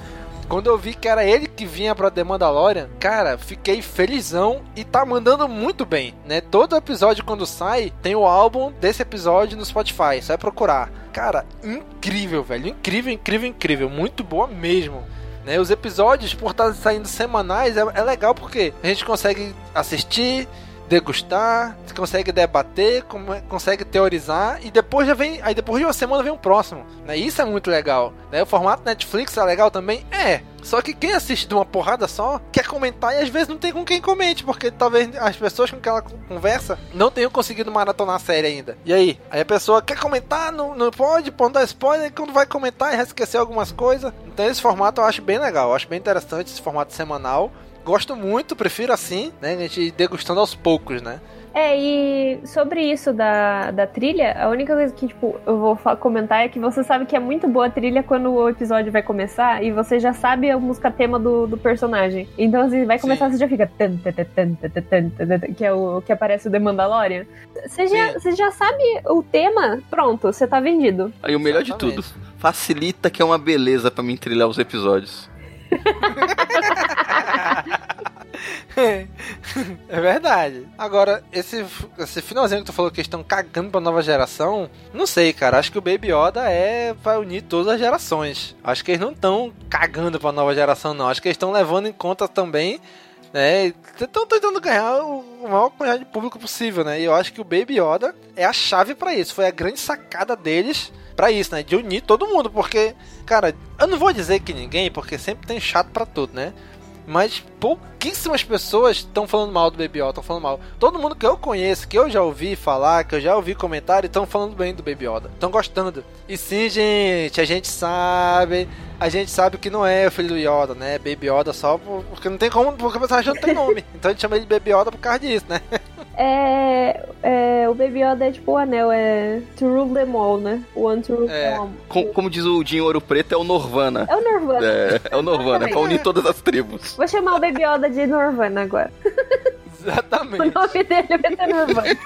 Quando eu vi que era ele que vinha pra The Mandalorian, cara, fiquei felizão e tá mandando muito bem, né? Todo episódio quando sai, tem o álbum desse episódio no Spotify, só é procurar. Cara, incrível, velho, incrível, incrível, incrível, muito boa mesmo. Né? Os episódios, por estar saindo semanais, é, é legal porque a gente consegue assistir, degustar, consegue debater, consegue teorizar e depois já vem, aí depois de uma semana vem um próximo, né? Isso é muito legal, né? O formato Netflix é legal também, é. Só que quem assiste de uma porrada só quer comentar e às vezes não tem com quem comente, porque talvez as pessoas com que ela conversa não tenham conseguido maratonar a série ainda. E aí? Aí a pessoa quer comentar, não, não pode, pode dar spoiler, e quando vai comentar já esqueceu algumas coisas. Então esse formato eu acho bem legal, eu acho bem interessante esse formato semanal. Gosto muito, prefiro assim, né? A gente degustando aos poucos, né?
É, e sobre isso da, da trilha, a única coisa que, tipo, eu vou comentar é que você sabe que é muito boa a trilha quando o episódio vai começar e você já sabe a música tema do, do personagem. Então, assim, vai começar,
Sim.
você já fica. Que é o que aparece o The Mandalorian. Você já, você já sabe o tema, pronto, você tá vendido.
Aí o melhor
Exatamente.
de tudo, facilita que é uma beleza para mim trilhar os episódios.
é verdade. Agora, esse, esse finalzinho que tu falou que estão cagando pra nova geração, não sei, cara. Acho que o Baby Yoda é vai unir todas as gerações. Acho que eles não estão cagando pra nova geração, não. Acho que eles estão levando em conta também. Né, estão tentando ganhar o maior quantidade de público possível, né? E eu acho que o Baby Yoda é a chave pra isso. Foi a grande sacada deles pra isso, né? De unir todo mundo, porque, cara, eu não vou dizer que ninguém, porque sempre tem chato pra tudo, né? Mas pouquíssimas pessoas estão falando mal do Baby Yoda, estão falando mal. Todo mundo que eu conheço, que eu já ouvi falar, que eu já ouvi comentário, estão falando bem do Baby Yoda. Estão gostando. E sim, gente, a gente sabe. A gente sabe que não é o filho do Yoda, né? Baby Yoda só por- porque não tem como, porque o personagem não tem nome. Então a gente chama ele de Baby Yoda por causa disso, né?
É, é, o Baby Yoda é tipo o anel, é to rule them all, né? One to rule
É.
them all.
Com- como diz o Dinho Ouro Preto, é o Norvana.
É o Norvana.
É, é o Norvana, é pra unir todas as tribos.
Vou chamar o Baby Yoda de Norvana agora. O
Exatamente.
nome dele vai ser Norvana.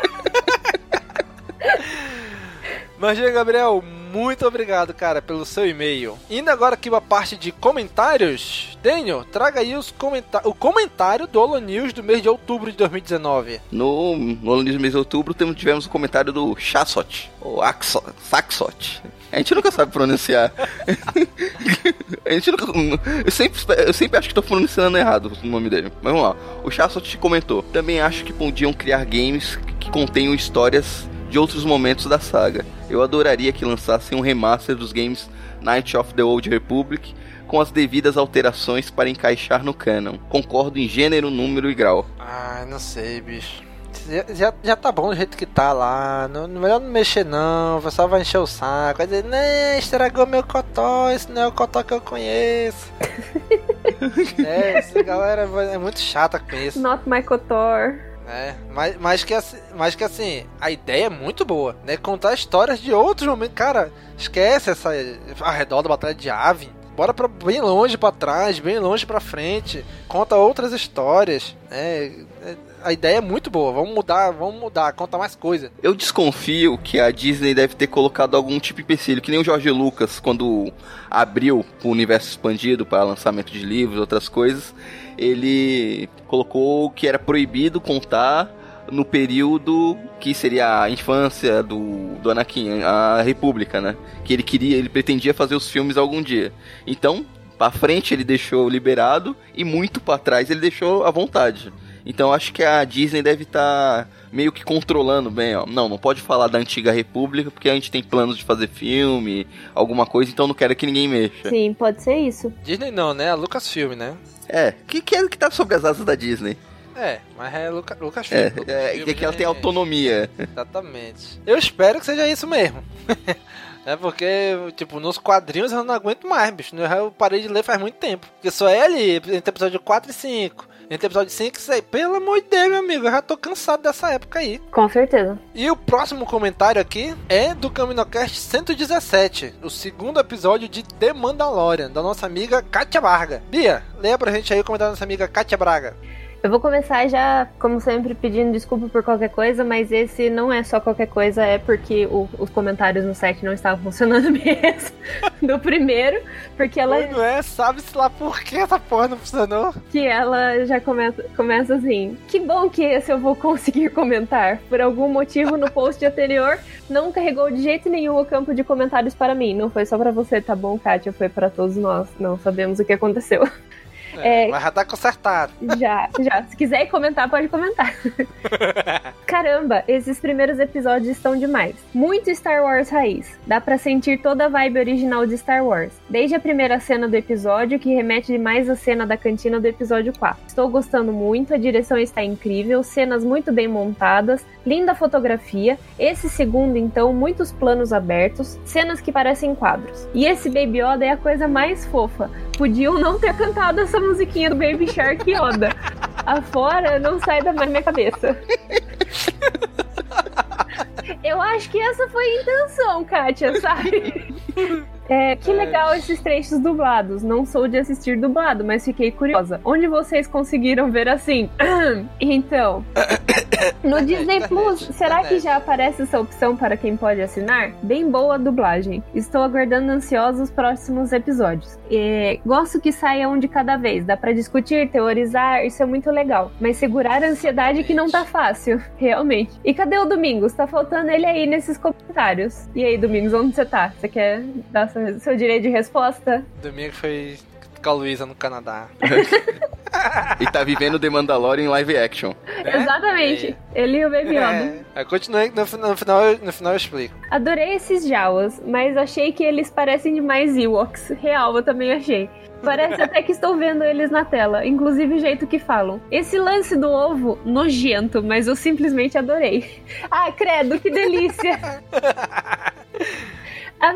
Mas, Gabriel, muito obrigado, cara, pelo seu e-mail. Indo agora aqui pra parte de comentários, Daniel, traga aí os comenta o comentário do Holo News do mês de outubro de 2019.
No, Holo News mês de outubro tivemos o comentário do Chassot, ou Axo- Saxot. A gente nunca sabe pronunciar. A gente nunca, eu, sempre, eu sempre acho que tô pronunciando errado o nome dele. Mas vamos lá. O Chassot comentou: Também acho que podiam criar games que contenham histórias de outros momentos da saga. Eu adoraria que lançassem um remaster dos games Knight of the Old Republic com as devidas alterações para encaixar no canon. Concordo em gênero, número e grau.
Ai, não sei, bicho. Já, já, já tá bom do jeito que tá lá. Não, melhor não mexer, não. O pessoal vai encher o saco. Vai dizer, né, estragou meu cotó. Esse não é o cotó que eu conheço. é, essa galera é muito chata com isso.
Not my Kotor.
Né? Mas, mas, que, assim- mas que assim, a ideia é muito boa, né? Contar histórias de outros momentos. Cara, esquece essa. Ao redor da Batalha de Ave. Bora pra bem longe pra trás, bem longe pra frente. Conta outras histórias, né? É, A ideia é muito boa. Vamos mudar, vamos mudar, conta mais coisa.
Eu desconfio que a Disney deve ter colocado algum tipo de empecilho, que nem o Jorge Lucas, quando abriu o universo expandido para lançamento de livros, outras coisas, ele colocou que era proibido contar no período que seria a infância do, do Anakin, a República, né? Que ele queria, ele pretendia fazer os filmes algum dia. Então, pra frente ele deixou liberado e muito pra trás ele deixou à vontade. Então acho que a Disney deve estar meio que controlando bem, ó. Não, não pode falar da antiga república porque a gente tem planos de fazer filme, alguma coisa, então não quero que ninguém mexa.
Sim, pode ser isso.
Disney não, né? A Lucasfilm, né?
É, que que é que tá sobre as asas da Disney?
É, mas é Luca, Lucasfilm.
É, é,
Lucasfilm,
é que ela tem
né?
autonomia.
Exatamente. Eu espero que seja isso mesmo. É porque, tipo, nos quadrinhos eu não aguento mais, bicho. Eu parei de ler faz muito tempo. Porque só é ali, entre episódio 4 e 5. Entre episódio 5 e 6. Pelo amor de Deus, meu amigo. Eu já tô cansado dessa época aí.
Com certeza.
E o próximo comentário aqui é do Caminocast 117. O segundo episódio de The Mandalorian. Da nossa amiga Kátia Braga. Bia, leia pra gente aí o comentário da nossa amiga Kátia Braga.
Eu vou começar já, como sempre, pedindo desculpa por qualquer coisa, mas esse não é só qualquer coisa, é porque o- os comentários no site não estavam funcionando mesmo. do primeiro, porque ela,
não é? Sabe-se lá por que essa porra não funcionou?
que ela já começa, começa assim: Que bom que esse eu vou conseguir comentar. Por algum motivo, no post anterior, não carregou de jeito nenhum o campo de comentários para mim. Não foi só para você, tá bom, Kátia? Foi para todos nós. Não sabemos o que aconteceu.
É, mas já tá consertado.
Já, já. Se quiser comentar, pode comentar. Caramba, esses primeiros episódios estão demais. Muito Star Wars raiz. Dá para sentir toda a vibe original de Star Wars. Desde a primeira cena do episódio, que remete demais à cena da cantina do episódio 4. Estou gostando muito, a direção está incrível, cenas muito bem montadas, linda fotografia. Esse segundo, então, muitos planos abertos, cenas que parecem quadros. E esse Baby Yoda é a coisa mais fofa. Podiam não ter cantado essa musiquinha do Baby Shark Yoda. Afora não sai da minha cabeça. Eu acho que essa foi a intenção, Kátia, sabe? É, que legal esses trechos dublados. Não sou de assistir dublado, mas fiquei curiosa. Onde vocês conseguiram ver assim? então, no Disney Plus, será que já aparece essa opção para quem pode assinar? Bem boa a dublagem. Estou aguardando ansiosos os próximos episódios. E gosto que saia um de cada vez. Dá para discutir, teorizar, isso é muito legal. Mas segurar a ansiedade que não tá fácil, realmente. E cadê o Domingos? Tá faltando ele aí nesses comentários. E aí, Domingos, onde você tá? Você quer dar seu, seu direito de resposta?
Domingo foi com a Luísa no Canadá.
e tá vivendo The Mandalorian em live action.
É? Exatamente. É. Ele e o Baby Yoda.
É. Continuei, no, no, final, no final eu explico.
Adorei esses Jawas, mas achei que eles parecem demais Ewoks. Real, eu também achei. Parece até que estou vendo eles na tela, inclusive o jeito que falam. Esse lance do ovo, nojento, mas eu simplesmente adorei. Ah, credo, que delícia!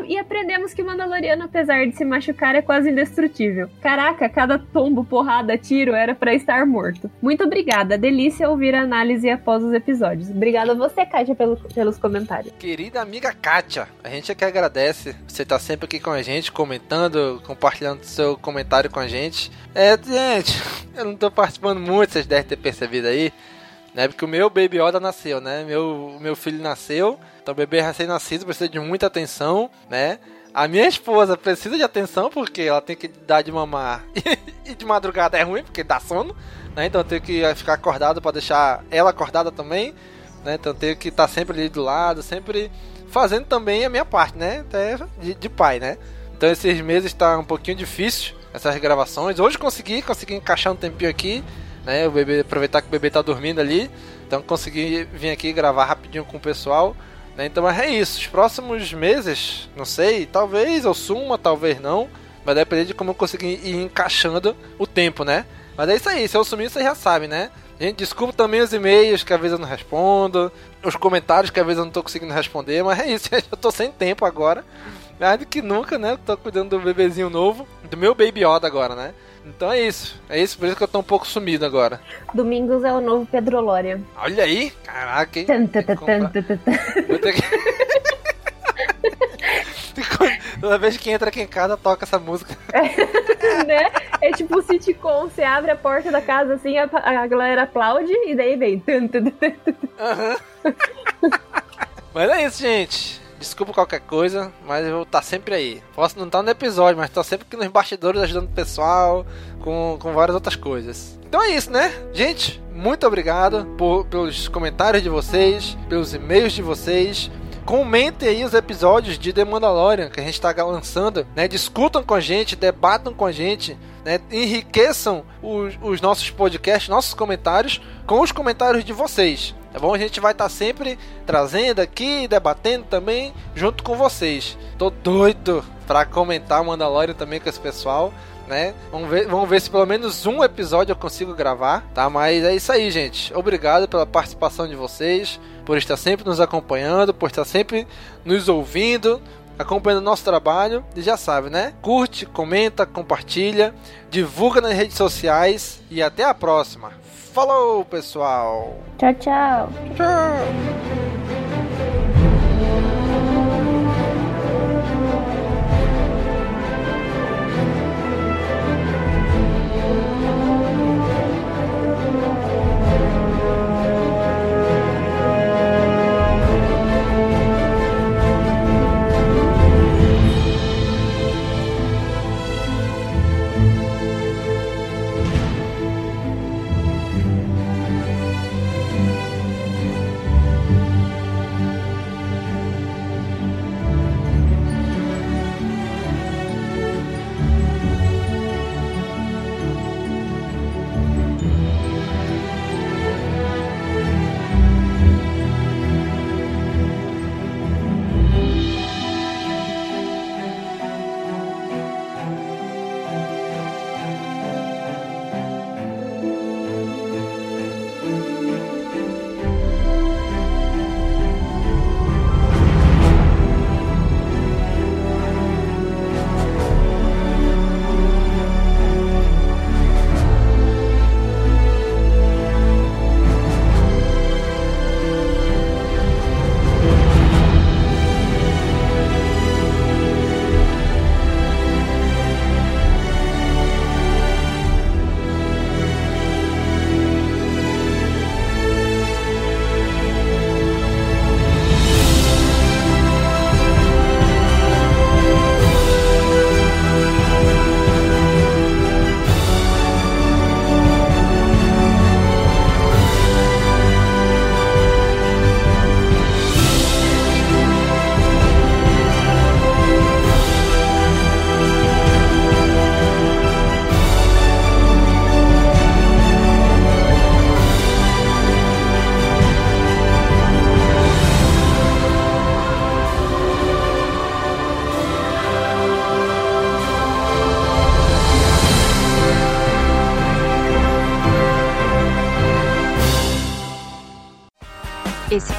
E aprendemos que o Mandaloriano, apesar de se machucar, é quase indestrutível. Caraca, cada tombo, porrada, tiro era para estar morto. Muito obrigada, delícia ouvir a análise após os episódios. Obrigada a você, Kátia, pelo, pelos comentários.
Querida amiga Kátia, a gente é que agradece. Você tá sempre aqui com a gente, comentando, compartilhando seu comentário com a gente. É, gente, eu não tô participando muito, vocês devem ter percebido aí né? Porque o meu Baby Yoda nasceu, né? Meu, meu filho nasceu, então o bebê recém-nascido precisa de muita atenção, né? A minha esposa precisa de atenção porque ela tem que dar de mamar e de madrugada é ruim porque dá sono, né? Então eu tenho que ficar acordado para deixar ela acordada também, né? Então eu tenho que estar sempre ali do lado, sempre fazendo também a minha parte, né? Até de, de pai, né? Então esses meses está um pouquinho difícil essas gravações. Hoje consegui, consegui encaixar um tempinho aqui né? O bebê aproveitar que o bebê tá dormindo ali. Então consegui vir aqui gravar rapidinho com o pessoal. Né? Então é isso. Os próximos meses, não sei, talvez eu suma, talvez não. Vai depender de como eu conseguir ir encaixando o tempo, né? Mas é isso aí, se eu sumir, você já sabe, né? Gente, desculpa também os e-mails que às vezes eu não respondo, os comentários que às vezes eu não tô conseguindo responder, mas é isso, eu tô sem tempo agora. Mais do que nunca, né? Tô cuidando do bebezinho novo, do meu Baby Yoda agora, né? Então é isso. É isso, por isso que eu tô um pouco sumido agora.
Domingos é o novo Pedro Lória.
Olha aí! Caraca, hein? Vou ter que... Toda vez que entra aqui em casa, toca essa música.
É, né? É tipo sitcom, você abre a porta da casa assim, a, a galera aplaude e daí vem. Uhum.
Mas é isso, gente. Desculpa qualquer coisa, mas eu vou estar tá sempre aí. Posso não estar no episódio, mas estou sempre aqui nos bastidores ajudando o pessoal com, com várias outras coisas. Então é isso, né? Gente, muito obrigado por, pelos comentários de vocês, pelos e-mails de vocês. Comentem aí os episódios de The Mandalorian que a gente está lançando, né? Discutam com a gente, debatam com a gente, né? Enriqueçam os, os nossos podcasts, nossos comentários com os comentários de vocês. Tá bom? A gente vai estar tá sempre trazendo aqui, debatendo também junto com vocês. Tô doido para comentar Mandalorian também com esse pessoal. Né? Vamos ver, vamos ver se pelo menos um episódio eu consigo gravar, tá? Mas é isso aí, gente. Obrigado pela participação de vocês, por estar sempre nos acompanhando, por estar sempre nos ouvindo, acompanhando o nosso trabalho. E já sabe, né? Curte, comenta, compartilha, divulga nas redes sociais e até a próxima. Falou, pessoal!
Tchau, tchau!
Tchau!